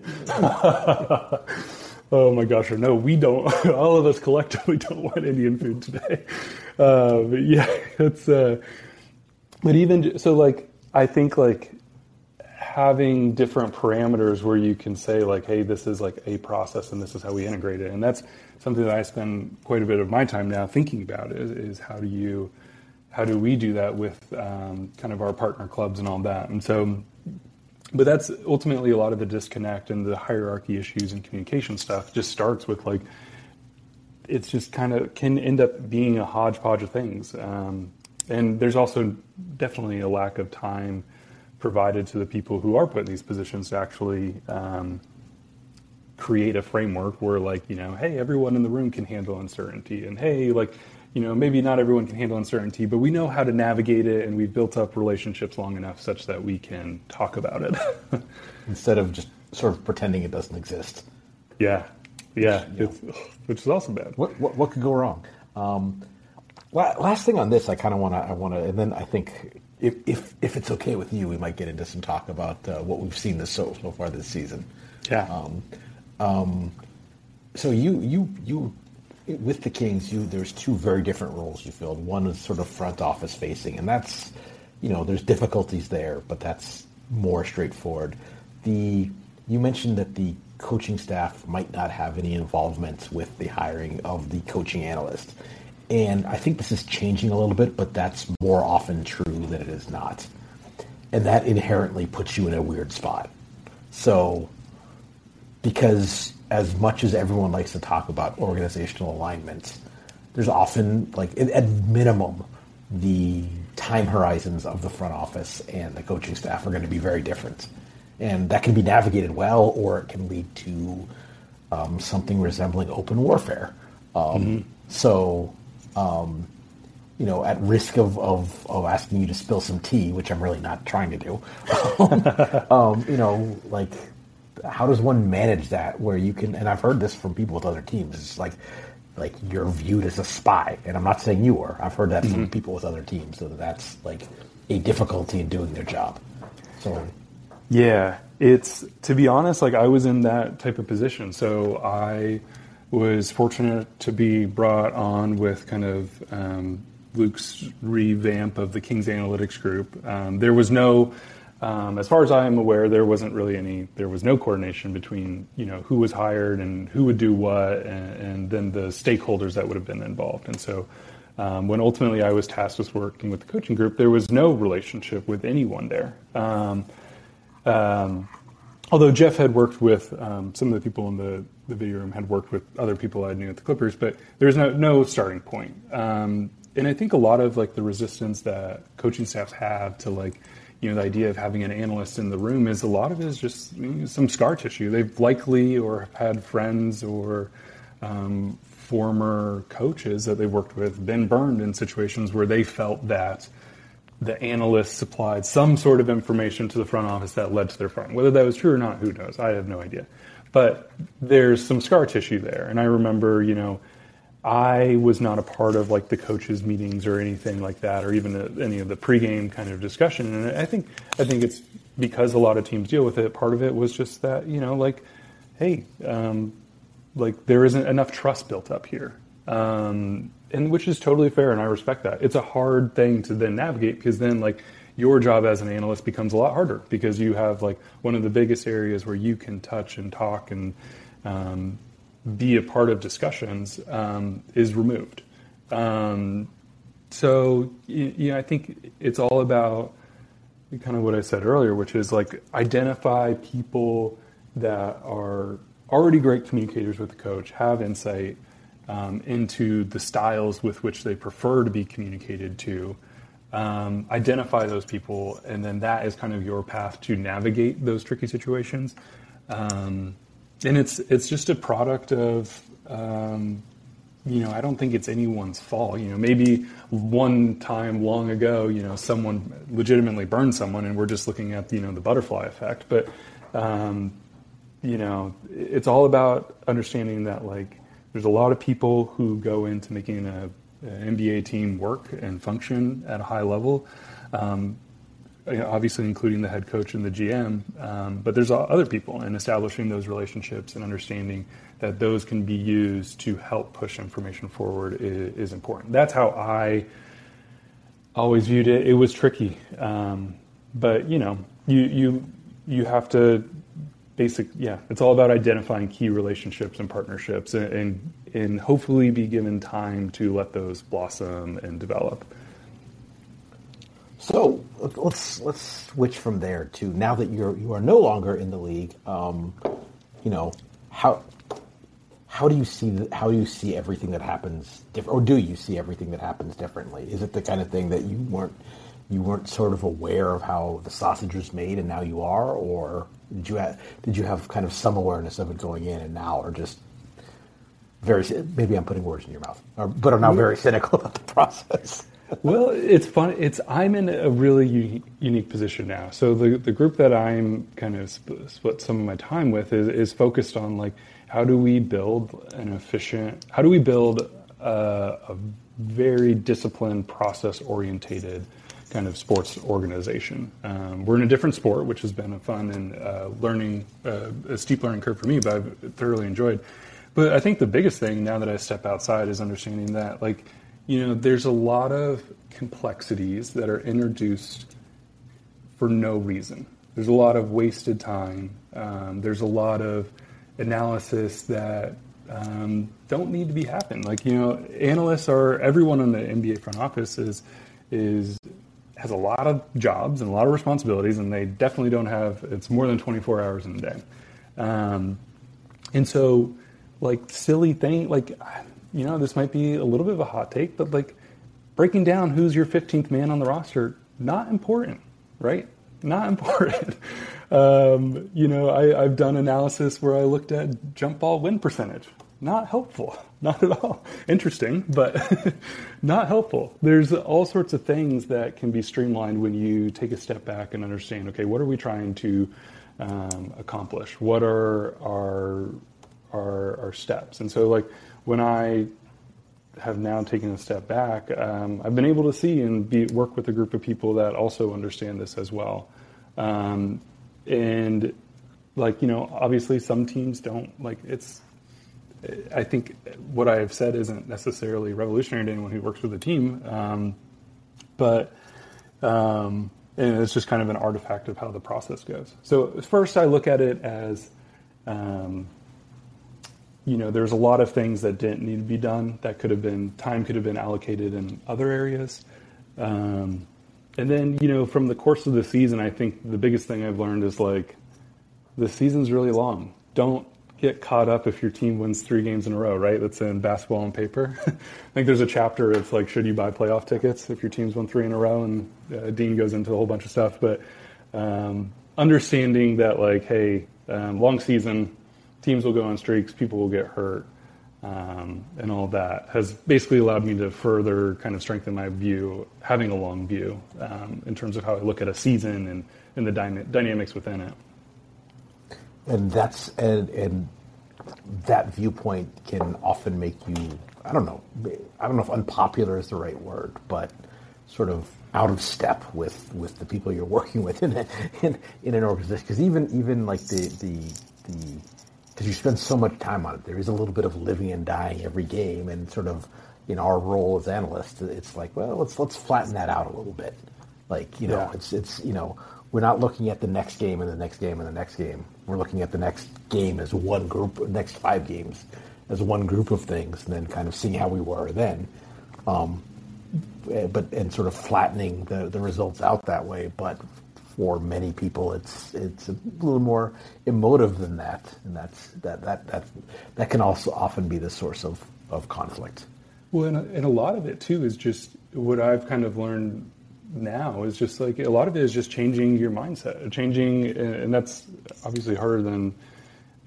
Oh my gosh, or no, we don't. All of us collectively don't want Indian food today. Uh, but yeah, it's. Uh, but even so, like I think like having different parameters where you can say like, hey, this is like a process, and this is how we integrate it, and that's something that I spend quite a bit of my time now thinking about. Is, is how do you, how do we do that with um, kind of our partner clubs and all that, and so but that's ultimately a lot of the disconnect and the hierarchy issues and communication stuff just starts with like it's just kind of can end up being a hodgepodge of things. Um, and there's also definitely a lack of time provided to the people who are put in these positions to actually um, create a framework where like you know hey everyone in the room can handle uncertainty and hey like you know, maybe not everyone can handle uncertainty, but we know how to navigate it, and we've built up relationships long enough such that we can talk about it instead of just sort of pretending it doesn't exist. Yeah, yeah, which is also bad. What what, what could go wrong? Um, last thing on this, I kind of want to, I want to, and then I think if, if if it's okay with you, we might get into some talk about uh, what we've seen this so so far this season. Yeah. Um, um, so you you you with the Kings, you there's two very different roles you filled. One is sort of front office facing, and that's you know there's difficulties there, but that's more straightforward. The you mentioned that the coaching staff might not have any involvement with the hiring of the coaching analyst. And I think this is changing a little bit, but that's more often true than it is not. And that inherently puts you in a weird spot. So, because as much as everyone likes to talk about organizational alignment, there's often, like, at minimum, the time horizons of the front office and the coaching staff are going to be very different and that can be navigated well, or it can lead to um, something resembling open warfare. Um, mm-hmm. So, um, you know, at risk of, of, of, asking you to spill some tea, which I'm really not trying to do, um, you know, like, how does one manage that where you can, and I've heard this from people with other teams, it's like, like you're viewed as a spy, and I'm not saying you are. I've heard that mm-hmm. from people with other teams, so that's like a difficulty in doing their job. So yeah, it's to be honest, like I was in that type of position. So I was fortunate to be brought on with kind of um, Luke's revamp of the Kings Analytics Group. Um, there was no, um, as far as I am aware, there wasn't really any. There was no coordination between you know who was hired and who would do what, and, and then the stakeholders that would have been involved. And so. Um, when ultimately I was tasked with working with the coaching group, there was no relationship with anyone there. Um, um, although Jeff had worked with um, some of the people in the, the video room had worked with other people I knew at the Clippers, but there's no no starting point. Um, and I think a lot of like the resistance that coaching staffs have to like you know the idea of having an analyst in the room is a lot of it is just you know, some scar tissue. They've likely or have had friends or um, former coaches that they've worked with been burned in situations where they felt that the analyst supplied some sort of information to the front office that led to their firing. Whether that was true or not, who knows? I have no idea. But there's some scar tissue there. And I remember, you know, I was not a part of like the coaches' meetings or anything like that, or even the, any of the pregame kind of discussion. And I think I think it's because a lot of teams deal with it. Part of it was just that you know, like, hey, um, like there isn't enough trust built up here. Um, and which is totally fair, and I respect that. It's a hard thing to then navigate because then like your job as an analyst becomes a lot harder because you have like one of the biggest areas where you can touch and talk and um, be a part of discussions um, is removed. Um, so you, know, I think it's all about kind of what I said earlier, which is like identify people that are already great communicators with the coach, have insight, um, into the styles with which they prefer to be communicated to. Um, identify those people, and then that is kind of your path to navigate those tricky situations. Um, and it's it's just a product of um, you know I don't think it's anyone's fault. You know maybe one time long ago you know someone legitimately burned someone, and we're just looking at you know the butterfly effect. But um, you know it's all about understanding that like there's a lot of people who go into making a, an NBA team work and function at a high level. Um, obviously including the head coach and the GM, um, but there's other people and establishing those relationships and understanding that those can be used to help push information forward is, is important. That's how I always viewed it. It was tricky, um, but you know, you you you have to basic yeah it's all about identifying key relationships and partnerships and, and, and hopefully be given time to let those blossom and develop so let's let's switch from there to now that you're you are no longer in the league um, you know how how do you see the, how do you see everything that happens different or do you see everything that happens differently is it the kind of thing that you weren't you weren't sort of aware of how the sausage was made and now you are or did you have, did you have kind of some awareness of it going in and now, or just very maybe I'm putting words in your mouth, or, but I'm now very cynical about the process. Well, it's fun. It's I'm in a really unique, unique, position now. So the the group that I'm kind of split, split some of my time with is, is focused on like how do we build an efficient, how do we build a, a very disciplined, process orientated kind of sports organization. Um, we're in a different sport, which has been a fun and uh, learning, uh, a steep learning curve for me, but I've thoroughly enjoyed. but I think the biggest thing now that I step outside is understanding that, like, you know, there's a lot of complexities that are introduced for no reason. There's a lot of wasted time. Um, there's a lot of analysis that um, don't need to be happening. Like you know, analysts are everyone in the NBA front office is is has a lot of jobs and a lot of responsibilities, and they definitely don't have. It's more than 24 hours in a day, um, and so like silly thing like you know this might be a little bit of a hot take, but like breaking down who's your 15th man on the roster not important, right? Not important. um, you know, I, I've done analysis where I looked at jump ball win percentage not helpful. Not at all. Interesting, but not helpful. There's all sorts of things that can be streamlined when you take a step back and understand okay, what are we trying to um, accomplish? What are our, our, our steps? And so, like, when I have now taken a step back, um, I've been able to see and be, work with a group of people that also understand this as well. Um, and like you know, obviously some teams don't like it's I think what I have said isn't necessarily revolutionary to anyone who works with a team, um, but um, and it's just kind of an artifact of how the process goes. So first, I look at it as, um, you know, there's a lot of things that didn't need to be done that could have been time could have been allocated in other areas. Um, and then, you know, from the course of the season, I think the biggest thing I've learned is like, the season's really long. Don't get caught up if your team wins three games in a row, right? That's in basketball on paper. I think there's a chapter. It's like, should you buy playoff tickets if your team's won three in a row? And uh, Dean goes into a whole bunch of stuff. But um, understanding that, like, hey, um, long season, teams will go on streaks, people will get hurt, um, and all that has basically allowed me to further kind of strengthen my view, having a long view um, in terms of how I look at a season and, and the dyna- dynamics within it. And that's and and that viewpoint can often make you I don't know I don't know if unpopular is the right word, but sort of out of step with with the people you're working with in a, in, in an organization. Because even even like the the the because you spend so much time on it, there is a little bit of living and dying every game, and sort of in our role as analysts, it's like well let's let's flatten that out a little bit, like you know yeah. it's it's you know we're not looking at the next game and the next game and the next game. We're looking at the next game as one group, next five games as one group of things, and then kind of seeing how we were then. Um, eh, but and sort of flattening the, the results out that way. But for many people, it's it's a little more emotive than that, and that's that that that that can also often be the source of of conflict. Well, and a, and a lot of it too is just what I've kind of learned now is just like a lot of it is just changing your mindset, changing, and that's obviously harder than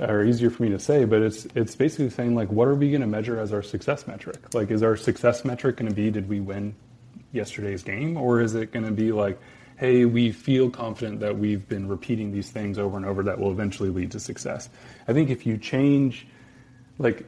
or easier for me to say, but it's it's basically saying like, what are we going to measure as our success metric? Like, is our success metric going to be did we win yesterday's game, or is it going to be like, hey, we feel confident that we've been repeating these things over and over that will eventually lead to success? I think if you change, like,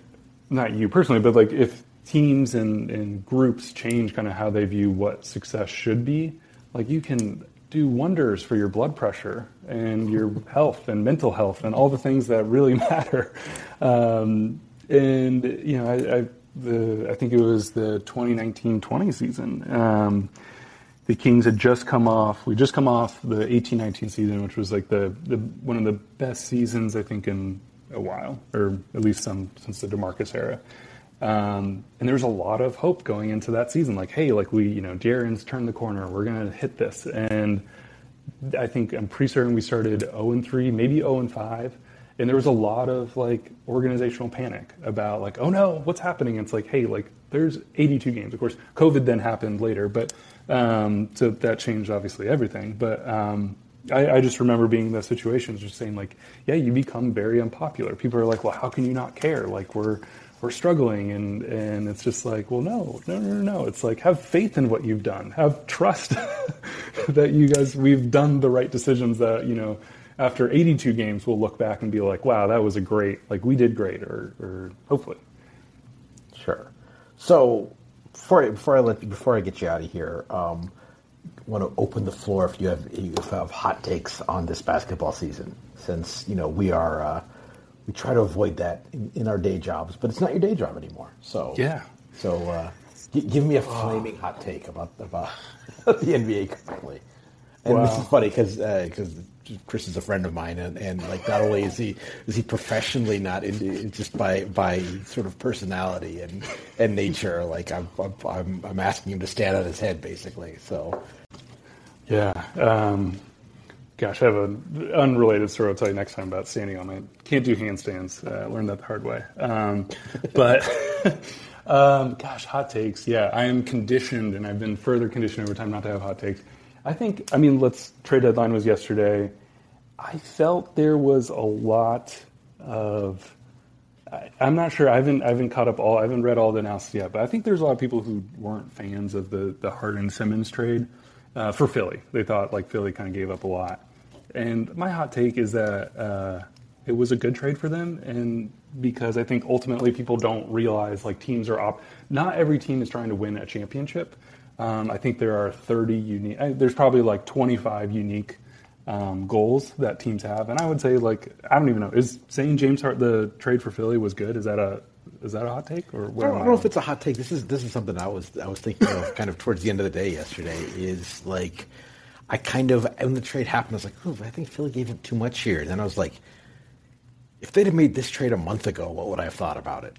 not you personally, but like if teams and, and groups change kind of how they view what success should be, like you can do wonders for your blood pressure and your health and mental health and all the things that really matter. Um, and you know, I, I, the, I think it was the 2019-20 season. Um, the Kings had just come off. We just come off the 18-19 season, which was like the, the one of the best seasons I think in a while, or at least some since the DeMarcus era. Um, and there was a lot of hope going into that season. Like, hey, like we, you know, De'Aaron's turned the corner. We're going to hit this. And I think I'm pretty certain we started 0 and 3, maybe 0 and 5. And there was a lot of like organizational panic about like, oh no, what's happening? And it's like, hey, like there's 82 games. Of course, COVID then happened later, but um, so that changed obviously everything. But um, I, I, just remember being in those situations, just saying like, yeah, you become very unpopular. People are like, well, how can you not care? Like we're we're struggling and and it's just like well no no no no it's like have faith in what you've done have trust that you guys we've done the right decisions that you know after 82 games we'll look back and be like wow that was a great like we did great or or hopefully sure so before I, before I let before I get you out of here um, want to open the floor if you have if you have hot takes on this basketball season since you know we are uh, we try to avoid that in, in, our day jobs, but it's not your day job anymore. So yeah. So uh, g- give me a flaming hot take about about the NBA currently. And wow. this is funny because because uh, Chris is a friend of mine, and, and like not only is he is he professionally not into just by by sort of personality and and nature, like I'm I'm I'm asking him to stand on his head basically. So yeah. Um, gosh, I have an unrelated story I'll tell you next time about standing on my. Can't do handstands. Uh, learned that the hard way. Um, but um, gosh, hot takes. Yeah, I am conditioned, and I've been further conditioned over time not to have hot takes. I think, I mean, let's trade deadline was yesterday. I felt there was a lot of. I, am not sure. I haven't I haven't caught up all. I haven't read all the analysis yet, but I think there's a lot of people who weren't fans of the the Harden Simmons trade uh, for Philly. They thought like Philly kind of gave up a lot. And my hot take is that uh, it was a good trade for them, and because I think ultimately people don't realize like teams are op. Not every team is trying to win a championship. Um, I think there are 30 unique. There's probably like 25 unique um, goals that teams have, and I would say like I don't even know. Is saying James Harden trade for Philly was good? Is that a is that a hot take or I don't, I don't know if it's a hot take. This is this is something I was I was thinking of kind of towards the end of the day yesterday. Is like I kind of when the trade happened, I was like, oh, I think Philly gave up too much here. And then I was like, if they'd have made this trade a month ago, what would I have thought about it?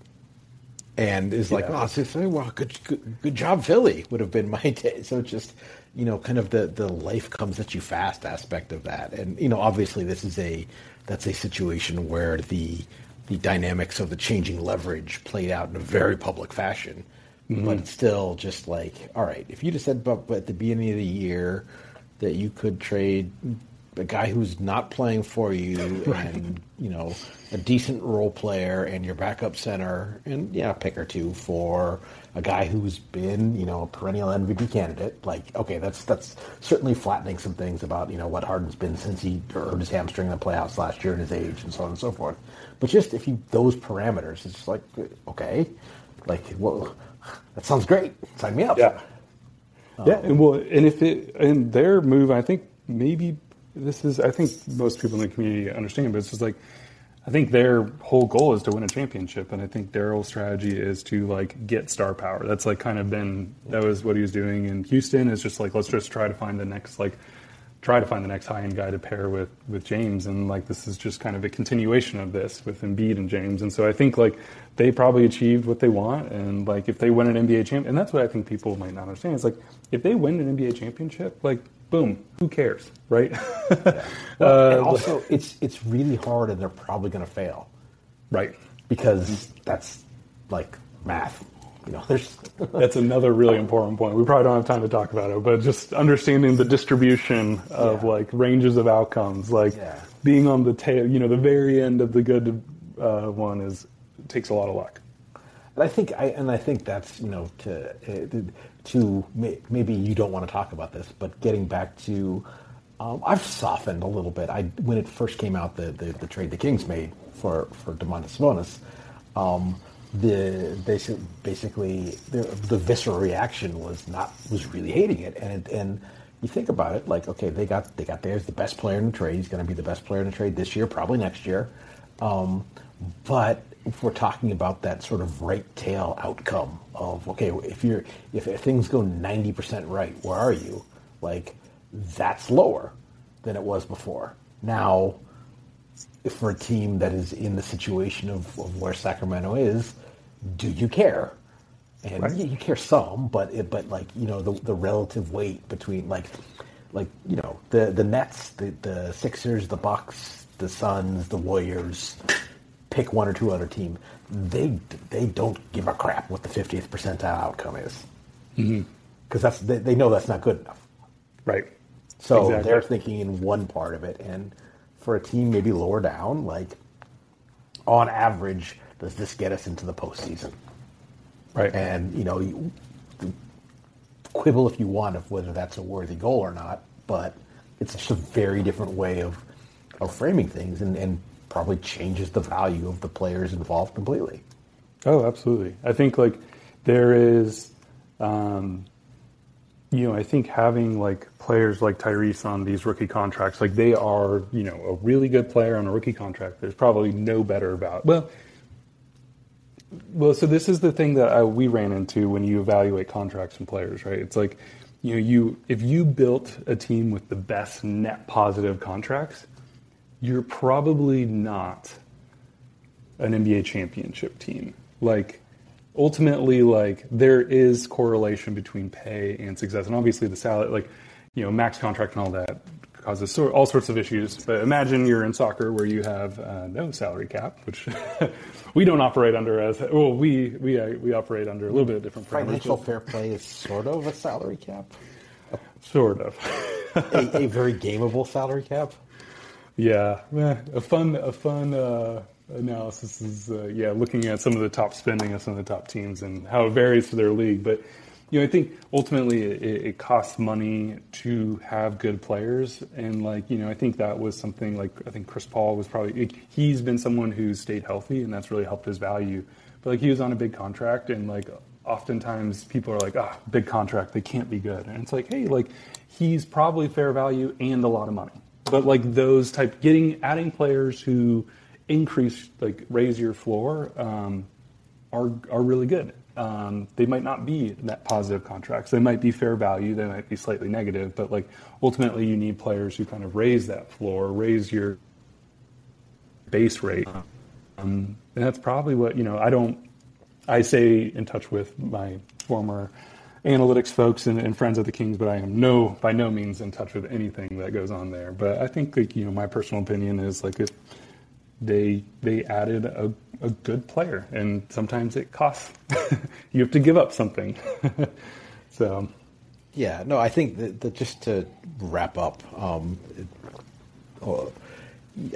And is like, yeah. oh, well, good, good, good job, Philly would have been my day. So just, you know, kind of the the life comes at you fast aspect of that, and you know, obviously this is a that's a situation where the the dynamics of the changing leverage played out in a very public fashion, mm-hmm. but it's still just like, all right, if you just said but, but at the beginning of the year that you could trade a guy who's not playing for you right. and you know a decent role player and your backup center and yeah a pick or two for a guy who's been you know a perennial MVP candidate. Like okay that's that's certainly flattening some things about you know what Harden's been since he hurt his hamstring in the playoffs last year and his age and so on and so forth. But just if you those parameters it's like okay like well that sounds great. Sign me up. Yeah. Um, yeah and well and if it and their move I think maybe this is I think most people in the community understand, but it's just like I think their whole goal is to win a championship, and I think Daryl's strategy is to like get star power. That's like kind of been that was what he was doing in Houston. Is just like let's just try to find the next like try to find the next high end guy to pair with with James, and like this is just kind of a continuation of this with Embiid and James. And so I think like they probably achieved what they want, and like if they win an NBA champ, and that's what I think people might not understand. It's like if they win an NBA championship, like boom, who cares, right? yeah. well, uh, and also, it's it's really hard, and they're probably going to fail, right? Because that's like math. You know, there's that's another really important point. We probably don't have time to talk about it, but just understanding the distribution of yeah. like ranges of outcomes, like yeah. being on the tail, you know, the very end of the good uh, one is takes a lot of luck. And I think I and I think that's you know to uh, to maybe you don't want to talk about this, but getting back to, um, I've softened a little bit. I when it first came out, the the, the trade the Kings made for for Domantas Sabonis, um, the basic, basically the, the visceral reaction was not was really hating it, and it, and you think about it, like okay, they got they got there's the best player in the trade. He's going to be the best player in the trade this year, probably next year. Um, but if we're talking about that sort of right tail outcome of okay, if you're if, if things go ninety percent right, where are you? Like that's lower than it was before. Now, if for a team that is in the situation of, of where Sacramento is, do you care? And right. you, you, care some, but it, but like you know the the relative weight between like like you know the the Nets, the the Sixers, the Bucks, the Suns, the Warriors pick one or two other team, they they don't give a crap what the 50th percentile outcome is, because mm-hmm. that's they, they, know that's not good enough. Right. So exactly. they're thinking in one part of it, and for a team maybe lower down, like on average, does this get us into the postseason? Right. And you know, you, quibble if you want of whether that's a worthy goal or not, but it's just a very different way of of framing things, and, and probably changes the value of the players involved completely. Oh, absolutely. I think like there is, um, you know, I think having like players like Tyrese on these rookie contracts, like they are, you know, a really good player on a rookie contract. There's probably no better about. Well, well, so this is the thing that I, we ran into when you evaluate contracts and players, right? It's like, you know, you if you built a team with the best net positive contracts, you're probably not an NBA championship team. Like ultimately like there is correlation between pay and success. And obviously the salary like you know max contract and all that causes so, all sorts of issues. But imagine you're in soccer where you have uh, no salary cap which we don't operate under as well we we uh, we operate under a little bit of different financial fair play is sort of a salary cap? Sort of. A, a, very gameable salary cap yeah a fun a fun uh, analysis is uh, yeah looking at some of the top spending of some of the top teams and how it varies for their league. But you know, I think ultimately it, it, costs money to have good players, and like you know, I think that was something like I think Chris Paul was probably he's been someone who's stayed healthy, and that's really helped his value. But like he was on a big contract, and like oftentimes people are like, ah, big contract, they can't be good, and it's like, hey, like he's probably fair value and a lot of money. But like those type getting adding players who increase, like raise your floor, um, are are really good. Um, they might not be net positive contracts. They might be fair value. They might be slightly negative. But like ultimately, you need players who kind of raise that floor, raise your base rate. Um, and that's probably what you know. I don't. I say in touch with my former analytics folks and, and, friends of the Kings, but I am no by no means in touch with anything that goes on there. But I think like, you know my personal opinion is like they they added a, a good player, and sometimes it costs. you have to give up something. so, yeah, no, I think that, that just to wrap up, um, it, oh,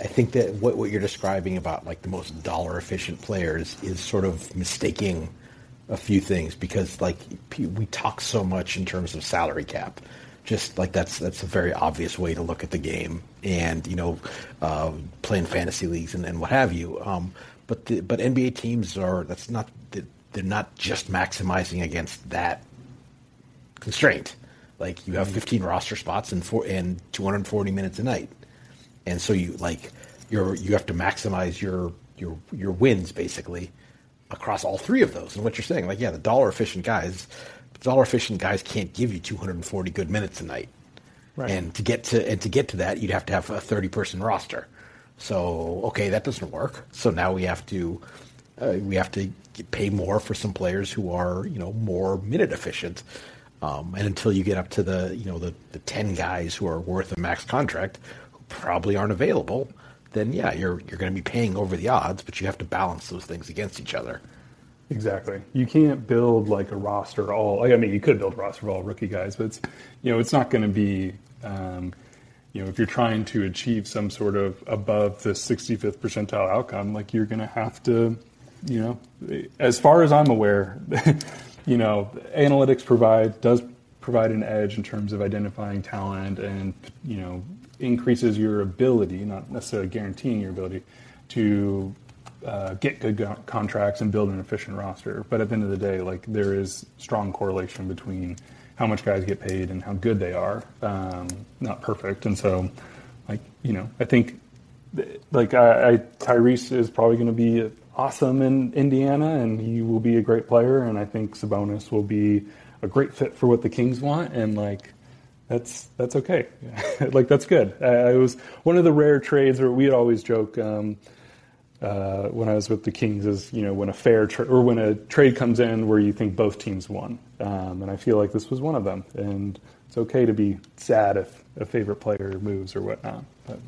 I think that what what you're describing about like the most dollar efficient players is sort of mistaking a few things because like we talk so much in terms of salary cap just like that's that's a very obvious way to look at the game, and you know, uh, playing fantasy leagues and, and what have you. Um, but the, but NBA teams are that's not they're not just maximizing against that constraint. Like you have 15 roster spots and four and 240 minutes a night, and so you like you're you have to maximize your your your wins basically across all three of those. And what you're saying, like yeah, the dollar efficient guys dollar efficient guys can't give you 240 good minutes a night. Right. And to get to and to get to that, you'd have to have a 30 person roster. So okay, that doesn't work. So now we have to uh, we have to pay more for some players who are you know more minute efficient. Um, and until you get up to the you know the, the 10 guys who are worth a max contract who probably aren't available, then yeah, you're you're going to be paying over the odds, but you have to balance those things against each other. Exactly. You can't build like a roster all. I mean, you could build a roster of all rookie guys, but it's you know it's not going to be. Um, you know, if you're trying to achieve some sort of above the 65th percentile outcome, like you're going to have to, you know, as far as I'm aware, you know, analytics provide does provide an edge in terms of identifying talent and you know increases your ability, not necessarily guaranteeing your ability to uh, get good go- contracts and build an efficient roster. But at the end of the day, like there is strong correlation between how much guys get paid and how good they are. Um, not perfect, and so like you know, I think like I, I Tyrese is probably going to be awesome in Indiana, and he will be a great player. And I think Sabonis will be a great fit for what the Kings want, and like that's that's okay. like that's good. I, it was one of the rare trades where we'd always joke. Um, uh, when I was with the Kings is you know when a fair tra- or when a trade comes in where you think both teams won, um, and I feel like this was one of them. And it's okay to be sad if a favorite player moves or whatnot. But.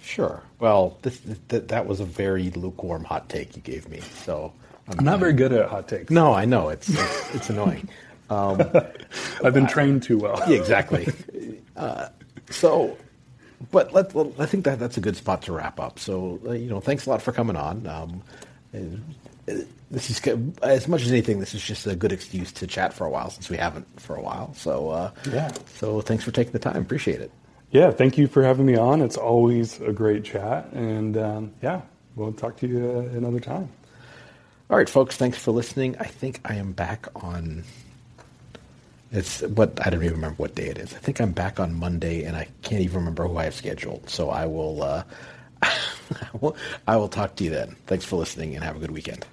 Sure. Well, this, th- that was a very lukewarm hot take you gave me. So I'm, I'm not very good at hot takes. No, I know it's it's, it's annoying. Um, I've been trained too well. yeah, exactly. Uh, so but let, let, I think that that's a good spot to wrap up. So, uh, you know, thanks a lot for coming on. Um, this is as much as anything. This is just a good excuse to chat for a while since we haven't for a while. So, uh, yeah. So, thanks for taking the time. Appreciate it. Yeah, thank you for having me on. It's always a great chat, and um, yeah, we'll talk to you uh, another time. All right, folks. Thanks for listening. I think I am back on It's what I don't even remember what day it is. I think I'm back on Monday, and I can't even remember who I have scheduled. So I will, uh, I will, I will talk to you then. Thanks for listening, and have a good weekend.